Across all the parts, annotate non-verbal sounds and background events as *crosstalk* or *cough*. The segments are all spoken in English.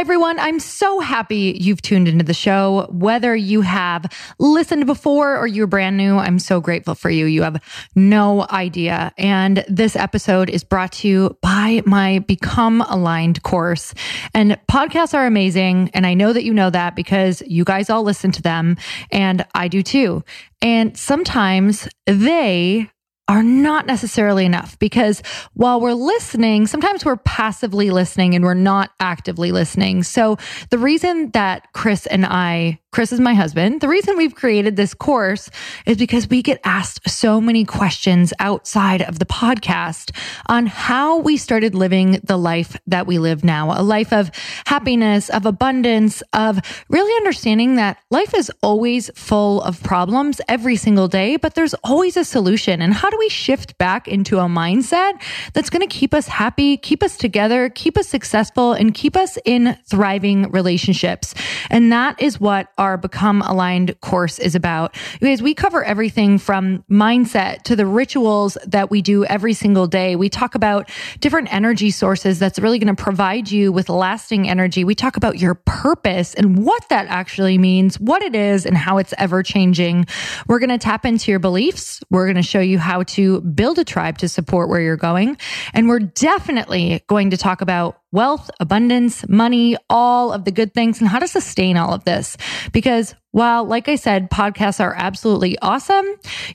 Everyone. I'm so happy you've tuned into the show. Whether you have listened before or you're brand new, I'm so grateful for you. You have no idea. And this episode is brought to you by my Become Aligned course. And podcasts are amazing. And I know that you know that because you guys all listen to them and I do too. And sometimes they are not necessarily enough because while we're listening, sometimes we're passively listening and we're not actively listening. So the reason that Chris and I Chris is my husband. The reason we've created this course is because we get asked so many questions outside of the podcast on how we started living the life that we live now, a life of happiness, of abundance, of really understanding that life is always full of problems every single day, but there's always a solution. And how do we shift back into a mindset that's going to keep us happy, keep us together, keep us successful, and keep us in thriving relationships? And that is what our Become Aligned course is about. You guys, we cover everything from mindset to the rituals that we do every single day. We talk about different energy sources that's really going to provide you with lasting energy. We talk about your purpose and what that actually means, what it is, and how it's ever changing. We're going to tap into your beliefs. We're going to show you how to build a tribe to support where you're going. And we're definitely going to talk about wealth, abundance, money, all of the good things, and how to sustain all of this. Because while, like I said, podcasts are absolutely awesome,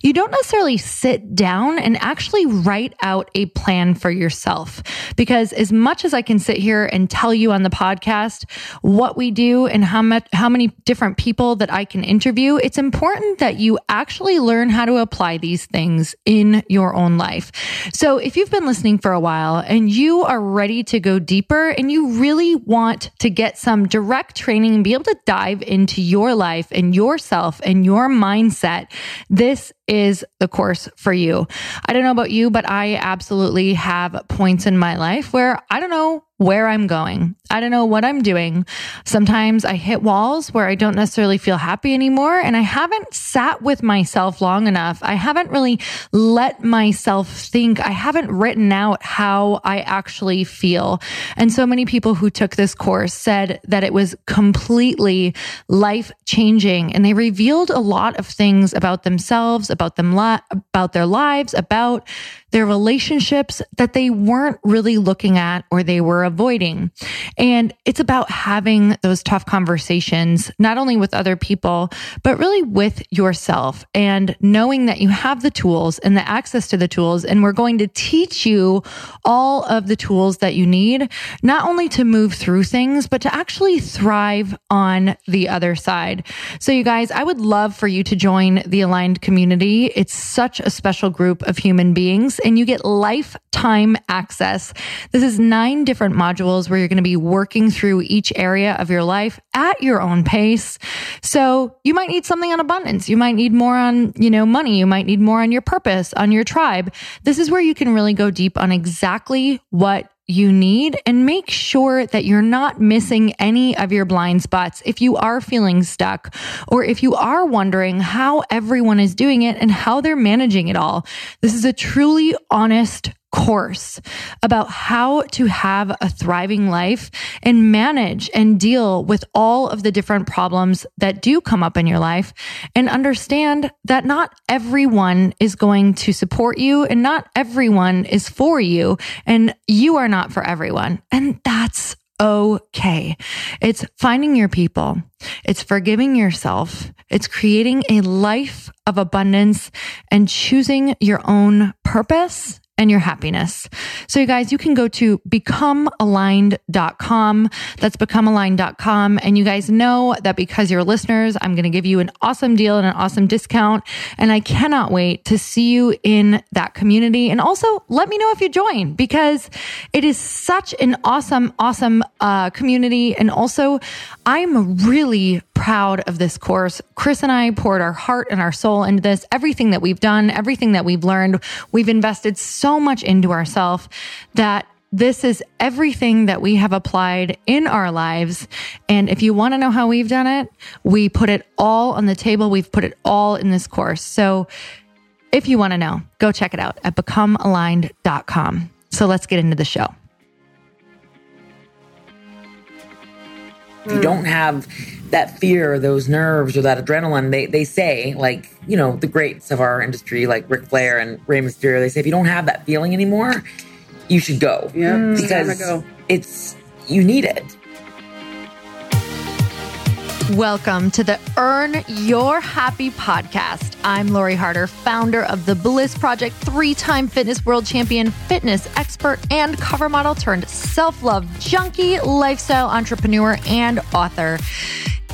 you don't necessarily sit down and actually write out a plan for yourself. Because as much as I can sit here and tell you on the podcast what we do and how much, how many different people that I can interview, it's important that you actually learn how to apply these things in your own life. So if you've been listening for a while and you are ready to go deeper and you really want to get some direct training and be able to dive into your life, life and yourself and your mindset, this is the course for you. I don't know about you, but I absolutely have points in my life where I don't know where I'm going. I don't know what I'm doing. Sometimes I hit walls where I don't necessarily feel happy anymore. And I haven't sat with myself long enough. I haven't really let myself think. I haven't written out how I actually feel. And so many people who took this course said that it was completely life changing and they revealed a lot of things about themselves, about them, about their lives, about their relationships that they weren't really looking at or they were avoiding. And it's about having those tough conversations, not only with other people, but really with yourself and knowing that you have the tools and the access to the tools. And we're going to teach you all of the tools that you need, not only to move through things, but to actually thrive on the other side. So you guys, I would love for you to join the aligned community. It's such a special group of human beings and you get lifetime access. This is nine different modules where you're going to be working through each area of your life at your own pace. So you might need something on abundance. You might need more on, you know, money. You might need more on your purpose, on your tribe. This is where you can really go deep on exactly what you need and make sure that you're not missing any of your blind spots. If you are feeling stuck or if you are wondering how everyone is doing it and how they're managing it all, this is a truly honest course about how to have a thriving life and manage and deal with all of the different problems that do come up in your life and understand that not everyone is going to support you and not everyone is for you and you are not for everyone. And that's okay. It's finding your people. It's forgiving yourself. It's creating a life of abundance and choosing your own purpose and your happiness. So you guys, you can go to becomealigned.com. That's becomealigned.com. And you guys know that because you're listeners, I'm going to give you an awesome deal and an awesome discount. And I cannot wait to see you in that community. And also let me know if you join because it is such an awesome, awesome uh, community. And also I'm really proud of this course. Chris and I poured our heart and our soul into this. Everything that we've done, everything that we've learned, we've invested so much into ourselves that this is everything that we have applied in our lives. And if you want to know how we've done it, we put it all on the table. We've put it all in this course. So if you want to know, go check it out at becomealigned.com. So let's get into the show. You don't have that fear, those nerves, or that adrenaline, they, they say, like, you know, the greats of our industry, like Ric Flair and Rey Mysterio, they say, if you don't have that feeling anymore, you should go. Yeah, it's Because go. it's, you need it. Welcome to the Earn Your Happy podcast. I'm Lori Harder, founder of the Bliss Project, three time fitness world champion, fitness expert, and cover model turned self love junkie, lifestyle entrepreneur, and author.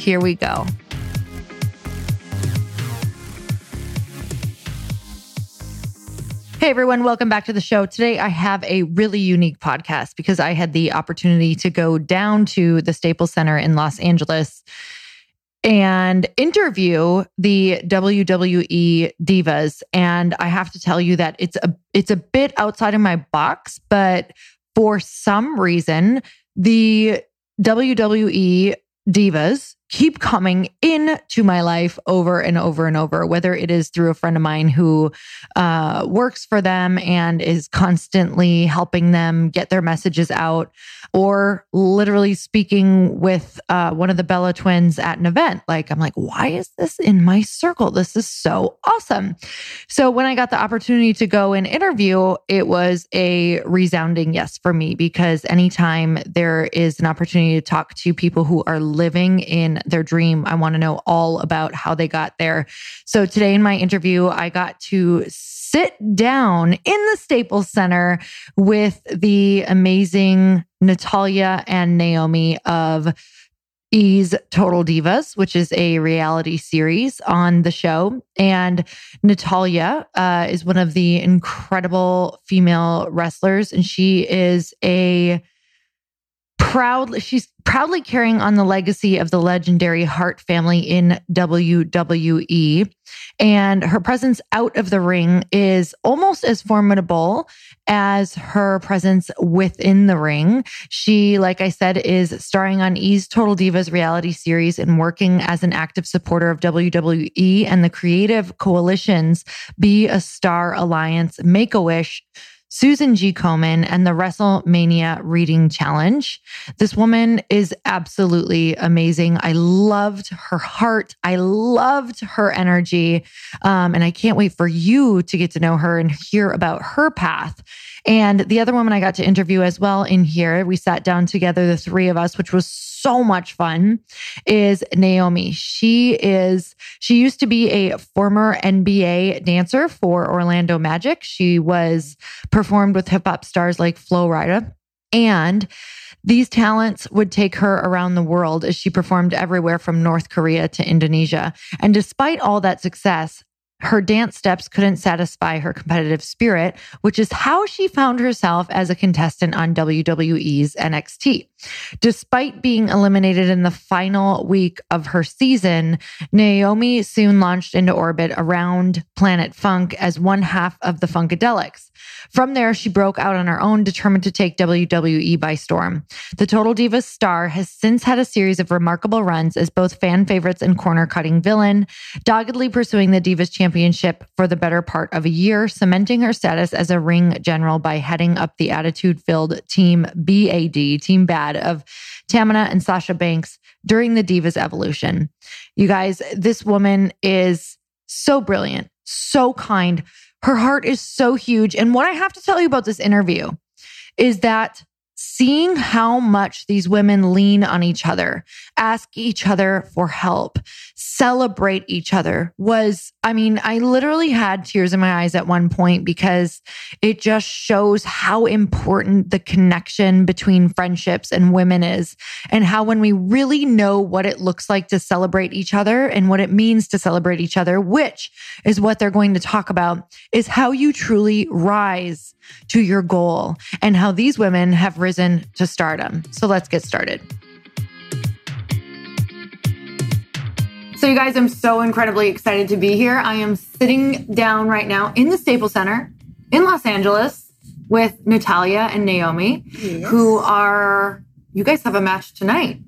Here we go. Hey everyone, welcome back to the show. Today I have a really unique podcast because I had the opportunity to go down to the Staples Center in Los Angeles and interview the WWE divas and I have to tell you that it's a it's a bit outside of my box, but for some reason the WWE divas keep coming into my life over and over and over, whether it is through a friend of mine who uh, works for them and is constantly helping them get their messages out, or literally speaking with uh, one of the Bella twins at an event. Like, I'm like, why is this in my circle? This is so awesome. So, when I got the opportunity to go and interview, it was a resounding yes for me because anytime there is an opportunity to talk to people who are living in their dream, I want to know all about how they got there. So, today in my interview, I got to sit down in the Staples Center with the amazing Natalya and Naomi of E's Total Divas, which is a reality series on the show. And Natalya uh, is one of the incredible female wrestlers, and she is a proud she's proudly carrying on the legacy of the legendary Hart family in WWE and her presence out of the ring is almost as formidable as her presence within the ring. She like I said is starring on E's Total Divas reality series and working as an active supporter of WWE and the creative coalitions Be a Star Alliance, Make a Wish Susan G. Komen and the WrestleMania Reading Challenge. This woman is absolutely amazing. I loved her heart. I loved her energy. Um, and I can't wait for you to get to know her and hear about her path. And the other woman I got to interview as well in here, we sat down together, the three of us, which was so much fun, is Naomi. She is, she used to be a former NBA dancer for Orlando Magic. She was performed with hip hop stars like Flo Rida. And these talents would take her around the world as she performed everywhere from North Korea to Indonesia. And despite all that success, her dance steps couldn't satisfy her competitive spirit, which is how she found herself as a contestant on WWE's NXT. Despite being eliminated in the final week of her season, Naomi soon launched into orbit around Planet Funk as one half of the Funkadelics. From there, she broke out on her own, determined to take WWE by storm. The Total Divas star has since had a series of remarkable runs as both fan favorites and corner cutting villain, doggedly pursuing the Divas Championship for the better part of a year, cementing her status as a ring general by heading up the attitude filled Team BAD, Team Bad of Tamina and Sasha Banks during the Divas evolution. You guys, this woman is so brilliant, so kind. Her heart is so huge. And what I have to tell you about this interview is that seeing how much these women lean on each other, ask each other for help, celebrate each other was, I mean, I literally had tears in my eyes at one point because it just shows how important the connection between friendships and women is. And how when we really know what it looks like to celebrate each other and what it means to celebrate each other, which is what they're going to talk about, is how you truly rise to your goal and how these women have risen to stardom. So let's get started. So, you guys, I'm so incredibly excited to be here. I am sitting down right now in the Staples Center in Los Angeles with Natalya and Naomi, yes. who are, you guys have a match tonight.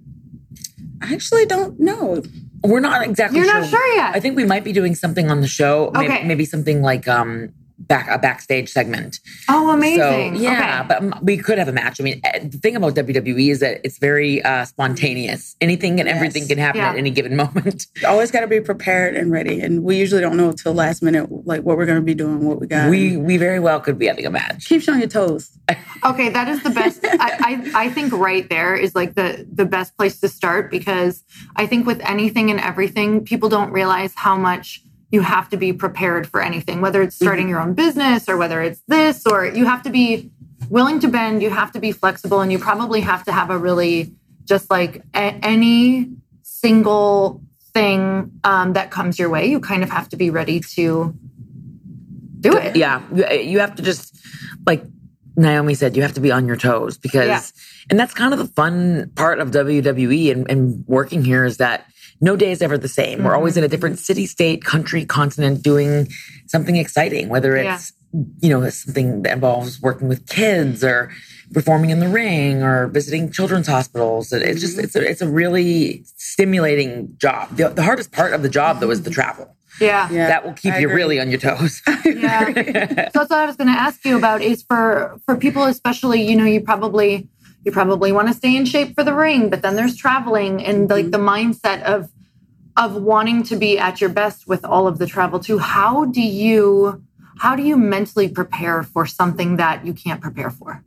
I actually don't know. We're not exactly You're sure. not sure yet. I think we might be doing something on the show. Okay. Maybe, maybe something like um back a backstage segment. Oh, amazing! So, yeah, okay. but we could have a match. I mean, eh, the thing about WWE is that it's very uh, spontaneous. Anything and yes. everything can happen yeah. at any given *laughs* moment. You always got to be prepared and ready, and we usually don't know until last minute like what we're going to be doing, what we got. We we very well could be having a match. Keep showing your toes. *laughs* okay, that is the best. I, I I think right there is like the the best place to start because I think with anything and everything, people don't realize how much you have to be prepared for anything, whether it's starting your own business or whether it's this, or you have to be willing to bend, you have to be flexible, and you probably have to have a really just like a- any single thing um, that comes your way, you kind of have to be ready to do it. Yeah. You have to just, like Naomi said, you have to be on your toes because, yeah. and that's kind of the fun part of WWE and, and working here is that no day is ever the same. Mm-hmm. We're always in a different city, state, country, continent doing something exciting, whether it's, yeah. you know, something that involves working with kids or performing in the ring or visiting children's hospitals. It's just, it's a, it's a really stimulating job. The, the hardest part of the job though is the travel. Yeah. yeah. That will keep I you agree. really on your toes. *laughs* *laughs* yeah. so that's what I was going to ask you about is for, for people, especially, you know, you probably, you probably want to stay in shape for the ring, but then there's traveling and like mm-hmm. the mindset of, of wanting to be at your best with all of the travel too. How do you, how do you mentally prepare for something that you can't prepare for?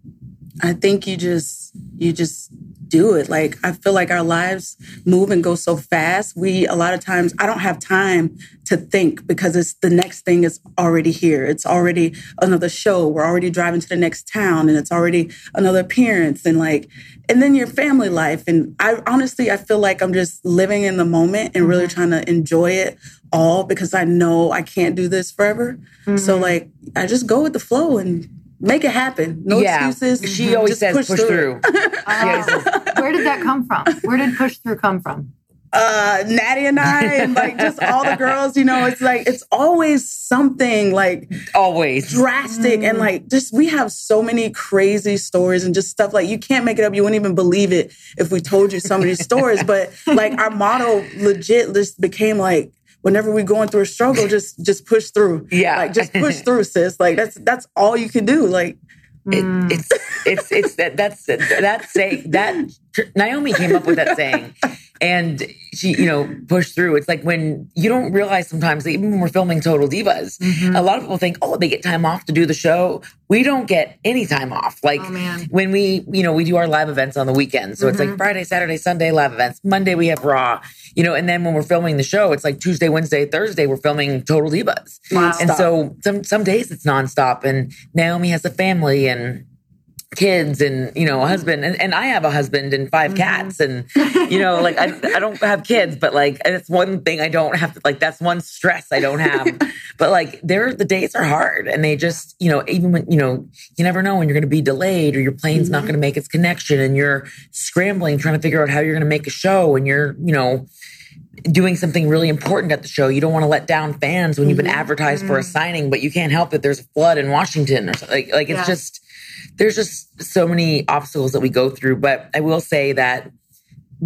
I think you just you just do it. Like I feel like our lives move and go so fast. We a lot of times I don't have time to think because it's the next thing is already here. It's already another show. We're already driving to the next town and it's already another appearance and like and then your family life and I honestly I feel like I'm just living in the moment and really trying to enjoy it all because I know I can't do this forever. Mm-hmm. So like I just go with the flow and make it happen. No yeah. excuses. She always Just says push, push through. through. *laughs* uh, where did that come from? Where did push through come from? Uh, Natty and I, and like just all the girls, you know, it's like it's always something like always drastic mm. and like just we have so many crazy stories and just stuff like you can't make it up. You wouldn't even believe it if we told you some of these stories. But like our motto legit just became like whenever we're going through a struggle, just just push through. Yeah, like just push *laughs* through, sis. Like that's that's all you can do. Like it, mm. it's it's it's that that's that say that Naomi came up with that *laughs* saying, and she you know pushed through. It's like when you don't realize sometimes that even when we're filming Total Divas, mm-hmm. a lot of people think, oh, they get time off to do the show. We don't get any time off. Like oh, when we you know we do our live events on the weekends, so mm-hmm. it's like Friday, Saturday, Sunday live events. Monday we have Raw. You know, and then when we're filming the show, it's like Tuesday, Wednesday, Thursday, we're filming Total Divas. Wow. And so some some days it's nonstop. And Naomi has a family and kids and you know a husband and, and I have a husband and 5 mm-hmm. cats and *laughs* you know like I, I don't have kids but like it's one thing I don't have to like that's one stress I don't have *laughs* but like there the days are hard and they just you know even when you know you never know when you're going to be delayed or your plane's mm-hmm. not going to make its connection and you're scrambling trying to figure out how you're going to make a show and you're you know doing something really important at the show. You don't want to let down fans when you've been advertised mm-hmm. for a signing, but you can't help it. There's a flood in Washington or something. Like, like it's yeah. just, there's just so many obstacles that we go through. But I will say that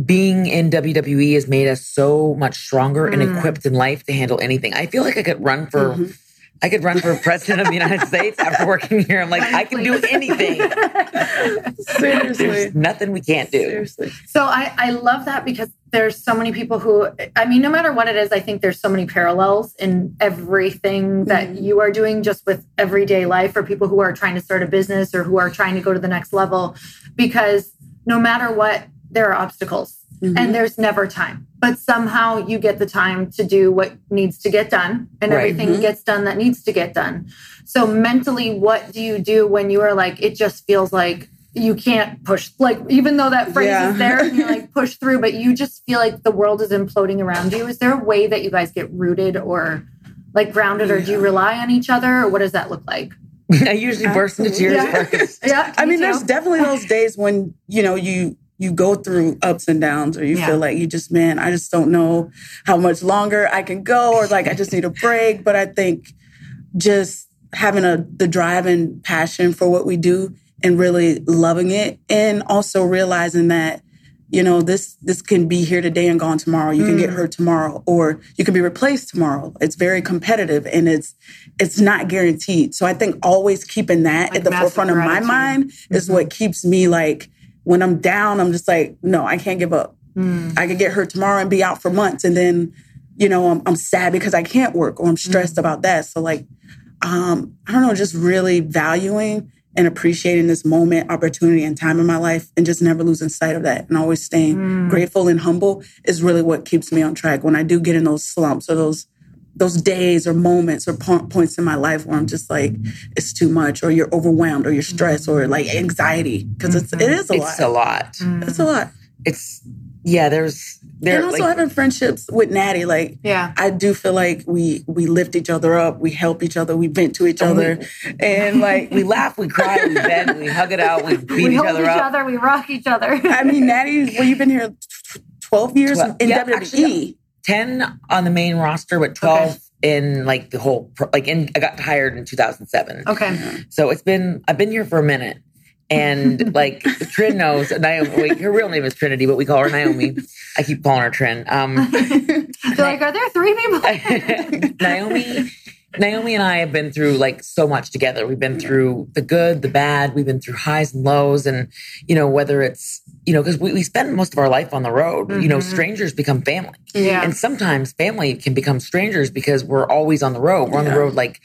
being in WWE has made us so much stronger mm. and equipped in life to handle anything. I feel like I could run for. Mm-hmm. I could run for president of the United *laughs* States after working here. I'm like, I can do anything. Seriously. There's nothing we can't do. Seriously. So I, I love that because there's so many people who, I mean, no matter what it is, I think there's so many parallels in everything that mm-hmm. you are doing just with everyday life for people who are trying to start a business or who are trying to go to the next level. Because no matter what, there are obstacles mm-hmm. and there's never time. But somehow you get the time to do what needs to get done and right. everything mm-hmm. gets done that needs to get done. So mentally, what do you do when you are like, it just feels like you can't push like even though that phrase yeah. is there and you're like *laughs* push through but you just feel like the world is imploding around you is there a way that you guys get rooted or like grounded yeah. or do you rely on each other or what does that look like *laughs* i usually burst into tears yeah, *laughs* yeah i mean too. there's definitely those days when you know you you go through ups and downs or you Yeah. feel like you just man i just don't know how much longer i can go or like i just need a break. But i think just having a the drive and passion for what we do and really loving it and also realizing that you know this this can be here today and gone tomorrow. You can get mm. hurt tomorrow or you can be replaced tomorrow. It's very competitive and it's it's not guaranteed. So i think always keeping that Like at the forefront of my gratitude. mind is mm-hmm. what keeps me like when i'm down i'm just like no i can't give up Mm. i could get hurt tomorrow and be out for months and then you know i'm, I'm sad because i can't work or i'm stressed Mm. about that so like um i don't know just really valuing and appreciating this moment opportunity and time in my life and just never losing sight of that and always staying Mm. grateful and humble is really what keeps me on track when i do get in those slumps or those those days or moments or po- points in my life where i'm just like it's too much or you're overwhelmed or you're stressed or like anxiety because it's it is a Mm-hmm. It's lot a lot. it's a lot It's yeah. There's there and also like, having friendships with Natty, like Yeah. I do feel like we we lift each other up, we help each other, we vent to each other, and like we laugh, we cry, we bend, we hug it out, we *laughs* beat We each hold other each up. other. We rock each other. I mean, Natty, well, you've been here tw- twelve years Twelve- in yeah, WWE. actually, Ten on the main roster, but twelve in like the whole like in. I got hired in 2007. okay. So it's been I've been here for a minute. And *laughs* like Trin knows Naomi wait, her real name is Trinity, but we call her Naomi. I keep calling her Trin. Um *laughs* They're like, are there three people? *laughs* Naomi Naomi and I have been through like so much together. We've been through the good, the bad. We've been through highs and lows. And, you know, whether it's, you know, because we, we spend most of our life on the road, you know, strangers become family. Yeah. And sometimes family can become strangers because we're always on the road. We're on the road like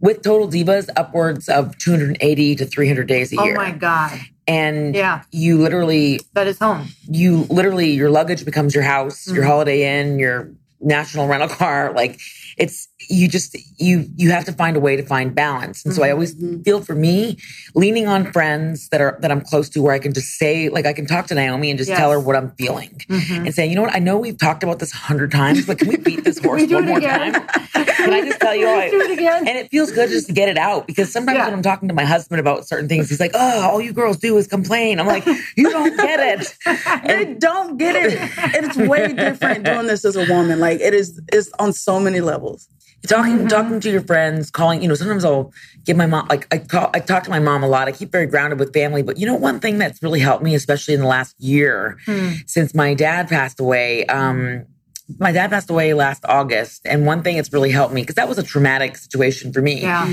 with Total Divas upwards of 280 to 300 days a oh year. Oh my God. And Yeah. you literally That is home. you literally your luggage becomes your house, your Mm-hmm. holiday inn, your national rental car. Like it's you just you you have to find a way to find balance. And so I always Mm-hmm. feel for me leaning on friends that are that I'm close to where I can just say like I can talk to Naomi and just Yes. tell her what I'm feeling Mhm. and saying, you know what, I know we've talked about this a hundred times, but can we beat this *laughs* horse one more again? time? Can I just tell you? *laughs* Do it again. And it feels good just to get it out because sometimes Yeah. when I'm talking to my husband about certain things, he's like, "Oh, all you girls do is complain." I'm like, "You don't get it." *laughs* They don't get it. And it's way different doing this as a woman. Like it is it's on so many levels. Talking talking to your friends calling you know sometimes i'll give my mom like i call i talk to my mom a lot. I keep very grounded with family. But you know one thing that's really helped me especially in the last year Hmm. since my dad passed away um my dad passed away last august. And one thing that's really helped me because that was a traumatic situation for me. Yeah.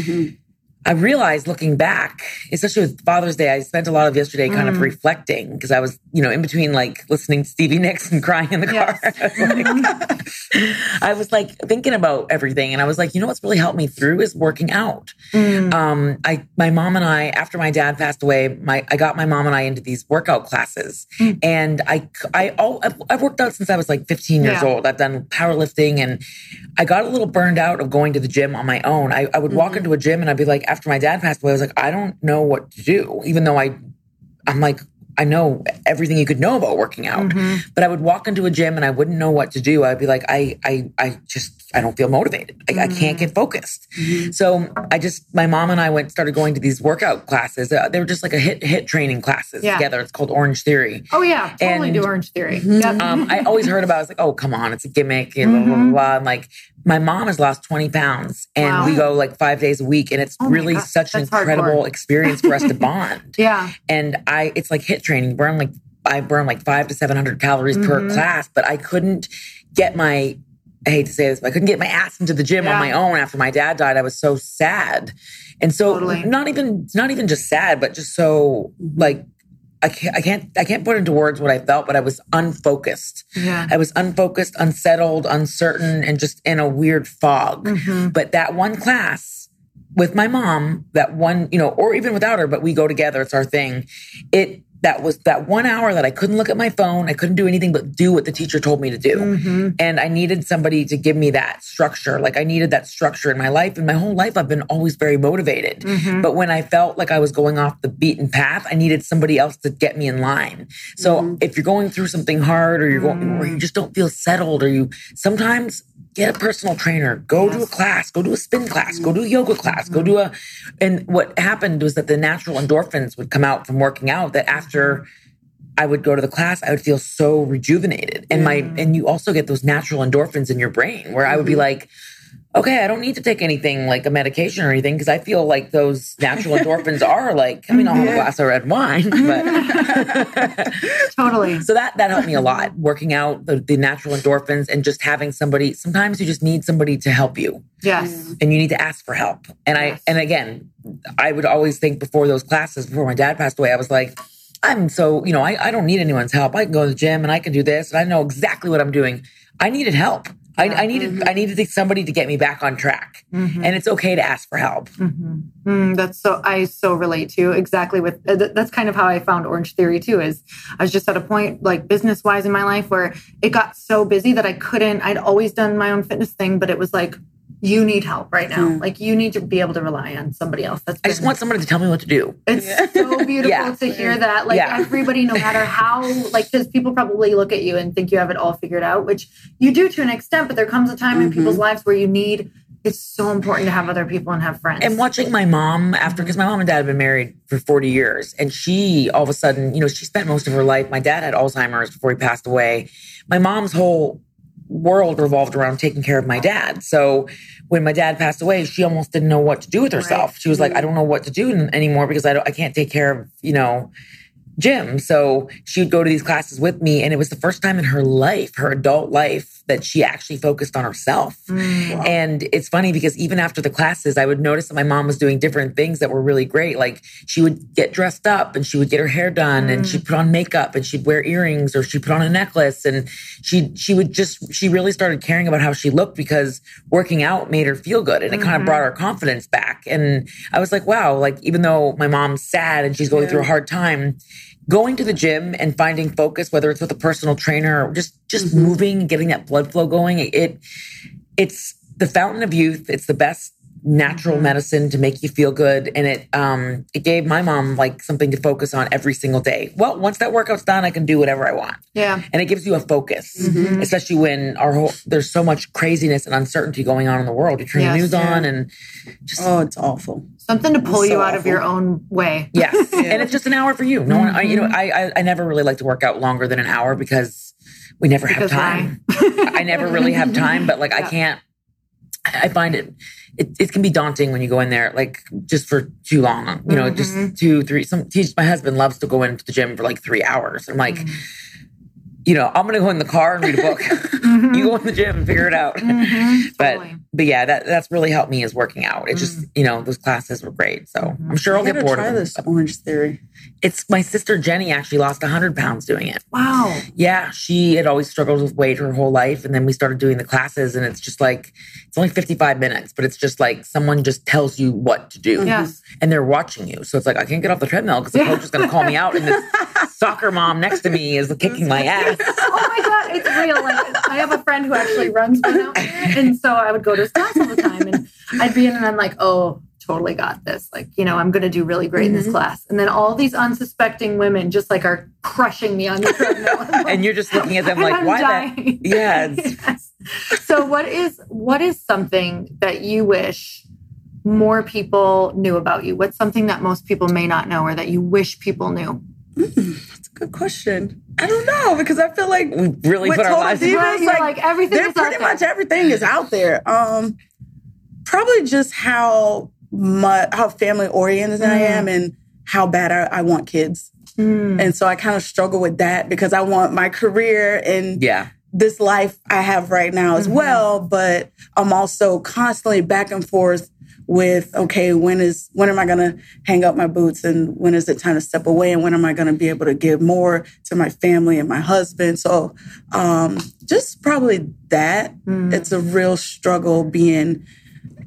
I realized looking back, especially with Father's Day, I spent a lot of yesterday kind of reflecting because I was, you know, in between like listening to Stevie Nicks and crying in the car. I, was *laughs* like, *laughs* I was like thinking about everything, and I was like, you know, what's really helped me through is working out. Mm. Um, I, my mom and I, after my dad passed away, my I got my mom and I into these workout classes, mm. and I, I, oh, I've, I've worked out since I was like 15 years Yeah. old. I've done powerlifting, and I got a little burned out of going to the gym on my own. I, I would walk mm-hmm. into a gym and I'd be like, after my dad passed away, I was like, I don't know what to do, even though I, I'm like, I know everything you could know about working out, mm-hmm. but I would walk into a gym and I wouldn't know what to do. I'd be like, I, I, I just, I don't feel motivated. I, I can't get mm-hmm. focused. Mm-hmm. So I just, my mom and I went, started going to these workout classes. Uh, they were just like a HIIT, HIIT training classes Yeah. together. It's called Orange Theory. Oh yeah. Totally And- do Orange Theory. Yep. Um, I always heard about. it. I was like, oh, come on, it's a gimmick, and blah blah blah. blah. And like, my mom has lost twenty pounds, and Wow. we go like five days a week, and it's Oh really such an hardcore. incredible experience for us to *laughs* bond. yeah. And I, it's like HIIT training. Burn like I burn like five to seven hundred calories per Mm-hmm. class, but I couldn't get my. I hate to say this, but I couldn't get my ass into the gym Yeah. on my own after my dad died. I was so sad, and so Totally. not even not even just sad, but just so like I can't I can't I can't put into words what I felt, but I was unfocused. Yeah. I was unfocused, unsettled, uncertain, and just in a weird fog. Mm-hmm. But that one class with my mom, that one, you know, or even without her, but we go together, it's our thing. It that was that one hour that I couldn't look at my phone, I couldn't do anything but do what the teacher told me to do. Mm-hmm. And I needed somebody to give me that structure. Like I needed that structure in my life. And my whole life I've been always very motivated. Mm-hmm. But when I felt like I was going off the beaten path, I needed somebody else to get me in line. So if you're going through something hard or you're going or you just don't feel settled or you sometimes get a personal trainer, go to a class, go to a spin class, go to a mm-hmm. yoga class, go to mm-hmm. a and what happened was that the natural endorphins would come out from working out that after mm-hmm. I would go to the class, I would feel so rejuvenated. And my and you also get those natural endorphins in your brain where I would be like, okay, I don't need to take anything like a medication or anything because I feel like those natural *laughs* endorphins are like, I mean, I'll have a mm-hmm. glass of red wine, but *laughs* Totally. so that that helped me a lot. Working out the, the natural endorphins and just having somebody. Sometimes you just need somebody to help you, Yes. Mm. and you need to ask for help. And Yes. I and again, I would always think before those classes, before my dad passed away, I was like, I'm so you know, I, I don't need anyone's help. I can go to the gym and I can do this, and I know exactly what I'm doing. I needed help. I, I needed I needed somebody to get me back on track, and it's okay to ask for help. Mm, that's so I so relate to exactly with uh, that's kind of how I found Orange Theory too. Is I was just at a point like business wise in my life where it got so busy that I couldn't. I'd always done my own fitness thing, but it was like you need help right now. Like you need to be able to rely on somebody else. That's I just want somebody to tell me what to do. It's so *laughs* beautiful Yeah. to hear that. Like Yeah. everybody, no matter how, like, because people probably look at you and think you have it all figured out, which you do to an extent, but there comes a time in Mm-hmm. people's lives where you need, it's so important to have other people and have friends. And watching my mom after, because my mom and dad have been married for 40 years, and she all of a sudden, you know, she spent most of her life. My dad had Alzheimer's before he passed away. My mom's whole world revolved around taking care of my dad. So when my dad passed away, she almost didn't know what to do with herself. Right. She was like, mm-hmm. I don't know what to do anymore because I don't, I can't take care of, you know, Jim. So she would go to these classes with me. And it was the first time in her life, her adult life, that she actually focused on herself. Mm. And it's funny because even after the classes, I would notice that my mom was doing different things that were really great. Like she would get dressed up and she would get her hair done and she'd put on makeup and she'd wear earrings or she'd put on a necklace and she she would just she really started caring about how she looked because working out made her feel good and it kind of brought her confidence back. And I was like, wow, like even though my mom's sad and she's going through a hard time, going to the gym and finding focus, whether it's with a personal trainer or just just mm-hmm. moving getting that blood flow going, it it's the fountain of youth. It's the best natural mm-hmm. medicine to make you feel good, and it um it gave my mom like something to focus on every single day. Well, once that workout's done, I can do whatever I want, yeah. and it gives you a focus, mm-hmm. especially when our whole there's so much craziness and uncertainty going on in the world. You turn Yes. the news on, and just Oh, it's awful. Something to pull so you out of your own way. Yes, *laughs* and it's just an hour for you. No one, I, you know, mm-hmm. I, I I never really like to work out longer than an hour because we never Because have time. I never really have time, but like I *laughs* can't. I I find it, it it can be daunting when you go in there like just for too long. You know, Mm-hmm. just two, three. Some he's, my husband loves to go into the gym for like three hours. I'm like. Mm-hmm. You know, I'm gonna go in the car and read a book. *laughs* you go in the gym and figure it out. Mhm, *laughs* But totally. but yeah, that that's really helped me is working out. It just you know those classes were great. So I'm sure I'll get bored try of them. this Orange Theory. It's my sister Jenny actually lost 100 pounds doing it. Wow. Yeah, she had always struggled with weight her whole life. And then we started doing the classes, and it's just like, it's only 55 minutes, but it's just like someone just tells you what to do. Yes. And they're watching you. So it's like, I can't get off the treadmill because the coach is going to call me out, and this *laughs* soccer mom next to me is kicking my ass. *laughs* oh my god, it's real. Like I have a friend who actually runs one out and so I would go to his class all the time, and I'd be in, and I'm like, oh, totally got this. Like you know, I'm going to do really great in this class, and then all these unsuspecting women just like are crushing me on the treadmill, *laughs* And you're just looking at them like, why that? dying. *laughs* Yeah. it's- Yes. So what is what is something that you wish more people knew about you? What's something that most people may not know, or that you wish people knew? That's a good question. I don't know because I feel like We really put our lives Divas, Right, you're like, everything there is out pretty there. much everything is out there. Um, probably just how much how family oriented I Mm. am and how bad I, I want kids. And so I kind of struggle with that because I want my career and Yeah. this life I have right now as well, but I'm also constantly back and forth with okay, when is when am I going to hang up my boots and when is it time to step away and when am I going to be able to give more to my family and my husband? So, um just probably that. It's a real struggle being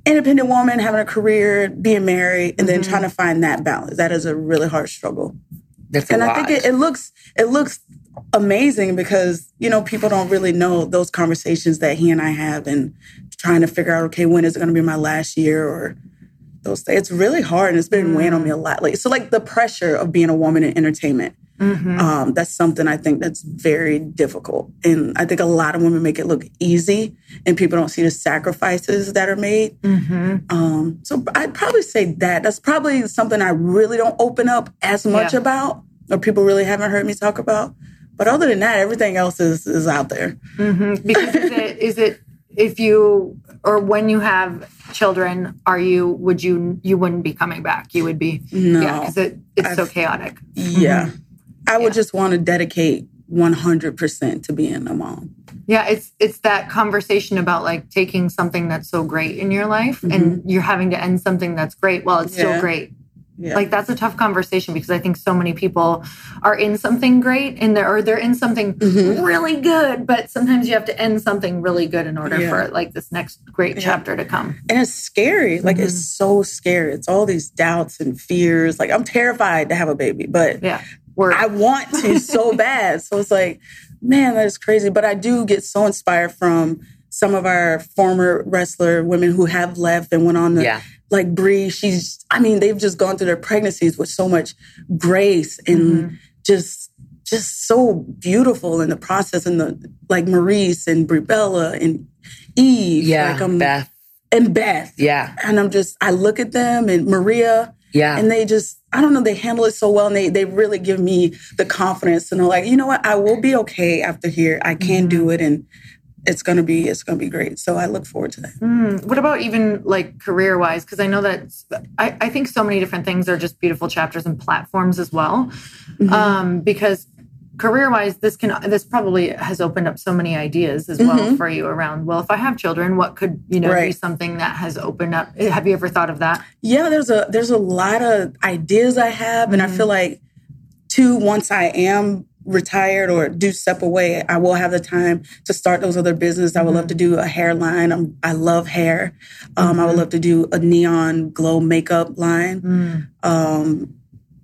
independent woman, having a career, being married, and then mm-hmm. trying to find that balance. That is a really hard struggle That's and. I think it, it looks it looks amazing because you know people don't really know those conversations that he and I have and trying to figure out okay when is it going to be my last year or those things. It's really hard and it's been weighing on me mm. a lot lately. So like the pressure of being a woman in entertainment. Um, that's something I think that's very difficult, and I think a lot of women make it look easy, and people don't see the sacrifices that are made. Um, so I'd probably say that that's probably something I really don't open up as much Yeah. about or people really haven't heard me talk about. But other than that, everything else is is out there. Mm-hmm. Because is it is it if you or when you have children, are you would you you wouldn't be coming back? You would be no, yeah, because it it's I've, so chaotic. Yeah, mm-hmm. I would yeah. just want to dedicate one hundred percent to being a mom. Yeah, it's it's that conversation about like taking something that's so great in your life mm-hmm. and you're having to end something that's great while it's yeah. still great. Yeah. Like that's a tough conversation because I think so many people are in something great and they're or they're in something mm-hmm. really good, but sometimes you have to end something really good in order yeah. for like this next great yeah. chapter to come. And it's scary. Like mm-hmm. it's so scary. It's all these doubts and fears. Like I'm terrified to have a baby, but yeah, I want to so *laughs* bad. So it's like, man, that is crazy. But I do get so inspired from some of our former wrestler women who have left and went on the yeah like Brie, she's, I mean, they've just gone through their pregnancies with so much grace and mm-hmm. just, just so beautiful in the process. And the, like Maryse and Brie Bella and Eve. Yeah. Like I'm, um, Beth. And Beth. Yeah. And I'm just, I look at them and Maria. Yeah. And they just, I don't know, they handle it so well and they, they really give me the confidence and they're like, you know what, I will be okay after here. I can mm-hmm. do it. And it's gonna be it's gonna be great. So I look forward to that. Mm, what about even like career wise? Because I know that I, I, think so many different things are just beautiful chapters and platforms as well. Mm-hmm. Um, because career wise, this can this probably has opened up so many ideas as well mm-hmm. for you around. Well, if I have children, what could you know right. be something that has opened up? Have you ever thought of that? Yeah, there's a there's a lot of ideas I have, and mm-hmm. I feel like too once I am retired or do step away, I will have the time to start those other businesses. I would love to do a hairline. I'm, I love hair. Um, mm-hmm. I would mm-hmm. love to do a neon glow makeup line. Mm. Um,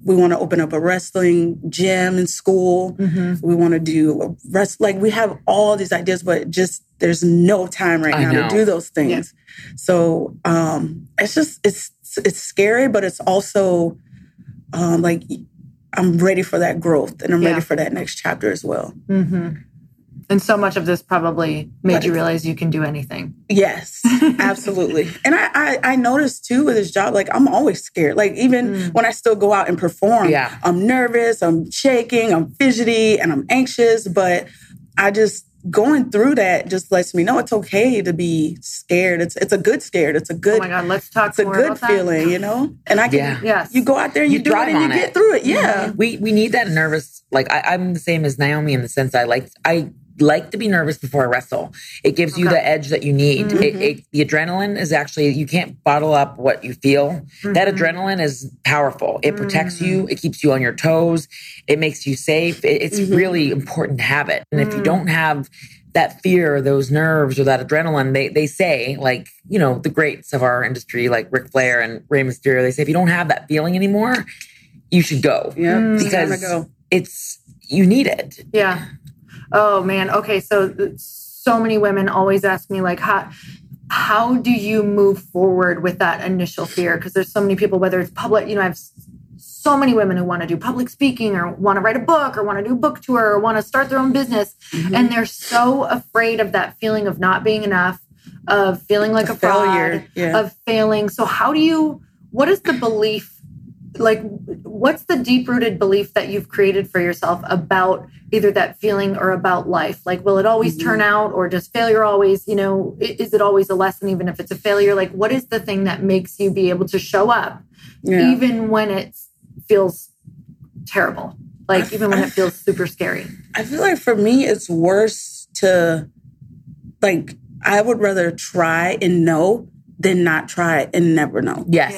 we want to open up a wrestling gym in school. Mm-hmm. We want to do a rest like we have all these ideas, but just there's no time right now to do those things. Yeah. So um, it's just it's it's scary, but it's also um, like I'm ready for that growth and I'm yeah. ready for that next chapter as well. Mm-hmm. And so much of this probably made but you realize you can do anything. Yes, *laughs* absolutely. and I, I, I noticed too with this job, like I'm always scared. Like even mm. when I still go out and perform, yeah. I'm nervous, I'm shaking, I'm fidgety, and I'm anxious. But I just going through that just lets me know it's okay to be scared. It's it's a good scared. It's a good. Oh my god, let's talk. It's a good feeling, that. you know. And I can. Yeah. Yes. You go out there and you, you do it and you it. get through it. Yeah. Mm-hmm. We we need that nervous. Like I, I'm the same as Naomi in the sense I like I like to be nervous before I wrestle. It gives okay. you the edge that you need. Mm-hmm. It, it, the adrenaline is actually, you can't bottle up what you feel. Mm-hmm. That adrenaline is powerful. It protects mm-hmm. you, it keeps you on your toes, it makes you safe. It, it's mm-hmm. really important to have it. And if you mm. don't have that fear, those nerves, or that adrenaline, they, they say, like, you know, the greats of our industry, like Ric Flair and Rey Mysterio, they say, if you don't have that feeling anymore, you should go. Yeah. Because go. it's, you need it. Yeah. Oh man. Okay. So so many women always ask me like how how do you move forward with that initial fear? Because there's so many people, whether it's public, you know, I have so many women who want to do public speaking or want to write a book or want to do a book tour or want to start their own business. Mm-hmm. And they're so afraid of that feeling of not being enough, of feeling like a, a failure, fraud, yeah. of failing. So how do you what is the belief like what's the deep rooted belief that you've created for yourself about either that feeling or about life? Like will it always mm-hmm. turn out or does failure always you know is it always a lesson even if it's a failure? Like what is the thing that makes you be able to show up yeah. even when it feels terrible? Like even when it feels super scary? I feel like for me it's worse to like i would rather try and know than not try and never know. Yes.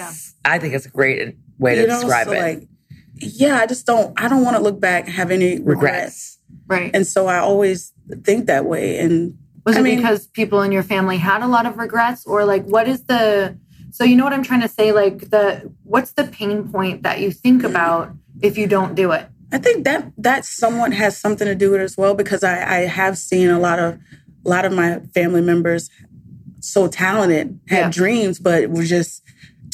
Yeah. I think it's a great way to know? describe so it. Like, yeah, I just don't. I don't want to look back and have any regrets. regrets. Right. And so I always think that way. And was I it mean, because people in your family had a lot of regrets, or like what is the? So you know what I'm trying to say? Like the what's the pain point that you think about if you don't do it? I think that that somewhat has something to do with it as well because I, I have seen a lot of a lot of my family members so talented had yeah. dreams but were just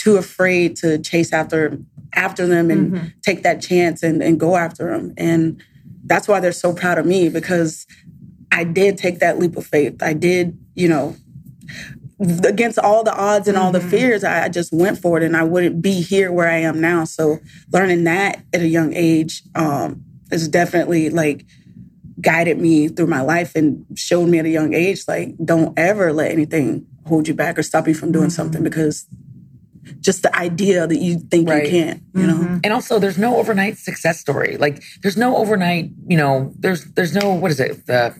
too afraid to chase after after them and mm-hmm. take that chance and, and go after them. And that's why they're so proud of me because I did take that leap of faith. I did, you know, against all the odds and all the fears, I, just went for it and I wouldn't be here where I am now. So learning that at a young age um, is definitely like guided me through my life and showed me at a young age, like, don't ever let anything hold you back or stop you from doing something because just the idea that you think Right. you can't, you know? Mm-hmm. And also, there's no overnight success story. Like, there's no overnight. You know, there's there's no what is it? The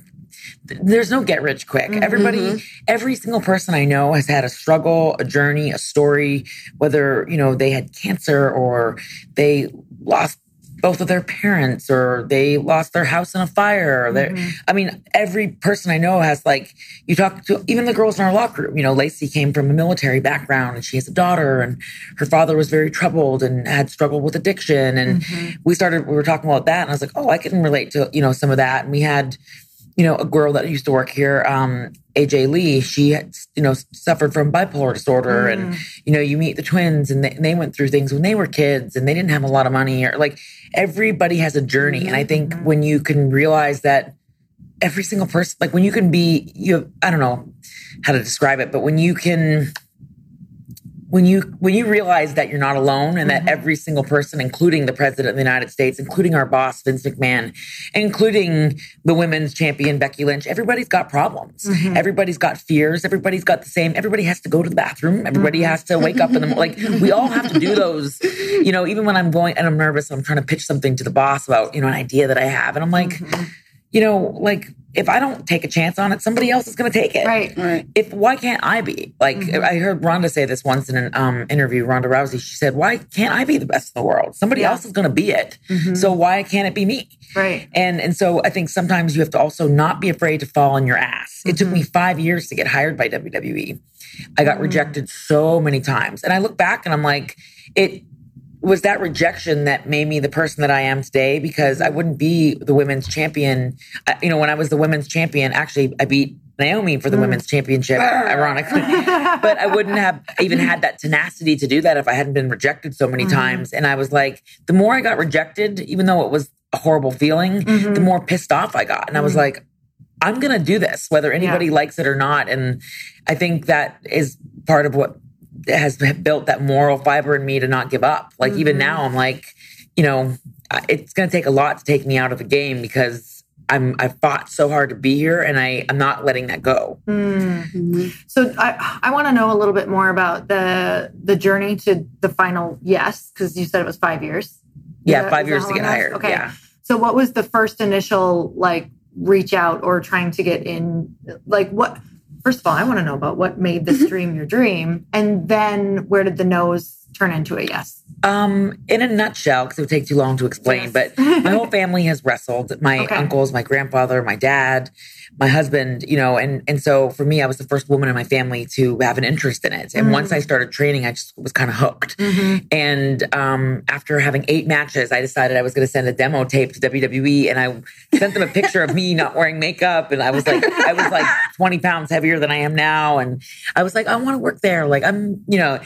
there's no get rich quick. Mm-hmm. Everybody, every single person I know has had a struggle, a journey, a story. Whether you know they had cancer or they lost both of their parents or they lost their house in a fire. Or they're- mm-hmm. I mean, every person I know has like you talk to even the girls in our locker room. You know, Lacey came from a military background and she has a daughter, and her father was very troubled and had struggled with addiction. And mm-hmm. we started we were talking about that, and I was like, oh, I can relate to you know some of that. And we had you know, a girl that used to work here, um, AJ Lee, she had, you know, suffered from bipolar disorder. And, you know, you meet the twins and they, and they went through things when they were kids and they didn't have a lot of money or like everybody has a journey. And I think when you can realize that every single person, like when you can be, you, I don't know how to describe it, but when you can, when you when you realize that you're not alone and that mm-hmm. every single person including the president of the united states including our boss vince mcmahon including the women's champion becky lynch everybody's got problems. Mm-hmm. Everybody's got fears. Everybody's got the same. Everybody has to go to the bathroom. Everybody mm-hmm. has to wake up in the morning like we all have to do those you know even when i'm going and i'm nervous i'm trying to pitch something to the boss about you know an idea that i have. And i'm like you know like if i don't take a chance on it somebody else is going to take it Right. Right. if why can't I be like mm-hmm. I heard Ronda say this once in an um, interview. Ronda Rousey, she said, "Why can't I be the best in the world? Somebody Yeah. else is going to be it. Mm-hmm. So why can't it be me?" Right. And and so I think sometimes you have to also not be afraid to fall on your ass. It took me mm-hmm. five years to get hired by WWE. I got rejected so many times, and I look back and I'm like, it was that rejection that made me the person that I am today because I wouldn't be the women's champion. I, you know, when I was the women's champion, actually, I beat Naomi for the mm. women's championship, ironically. *laughs* but I wouldn't have even had that tenacity to do that if I hadn't been rejected so many mm-hmm. times. And I was like, the more I got rejected, even though it was a horrible feeling, the mm-hmm. more pissed off I got. And I was mm-hmm. like, I'm going to do this, whether anybody likes it or not. And I think that is part of what has built that moral fiber in me to not give up. Like even mm-hmm. now, I'm like, you know, it's going to take a lot to take me out of the game because I'm I fought so hard to be here, and I I'm not letting that go. Mm-hmm. So I I want to know a little bit more about the the journey to the final yes because you said it was five years. Yeah, that- five years to get hired. Okay. Yeah. So what was the first initial like reach out or trying to get in? Like what? First of all, I want to know about what made this dream your dream, and then where did the no's turn into a yes? Um, in a nutshell, because it would take too long to explain, Yes. but my whole family has wrestled. My *laughs* Okay. uncles, my grandfather, my dad, my husband, you know, and and so for me, I was the first woman in my family to have an interest in it. And once I started training, I just was kind of hooked. And um, after having eight matches, I decided I was going to send a demo tape to WWE, and I sent them a picture of me *laughs* not wearing makeup, and I was like, I was like twenty pounds heavier than I am now, and I was like, I want to work there. Like I'm, you know.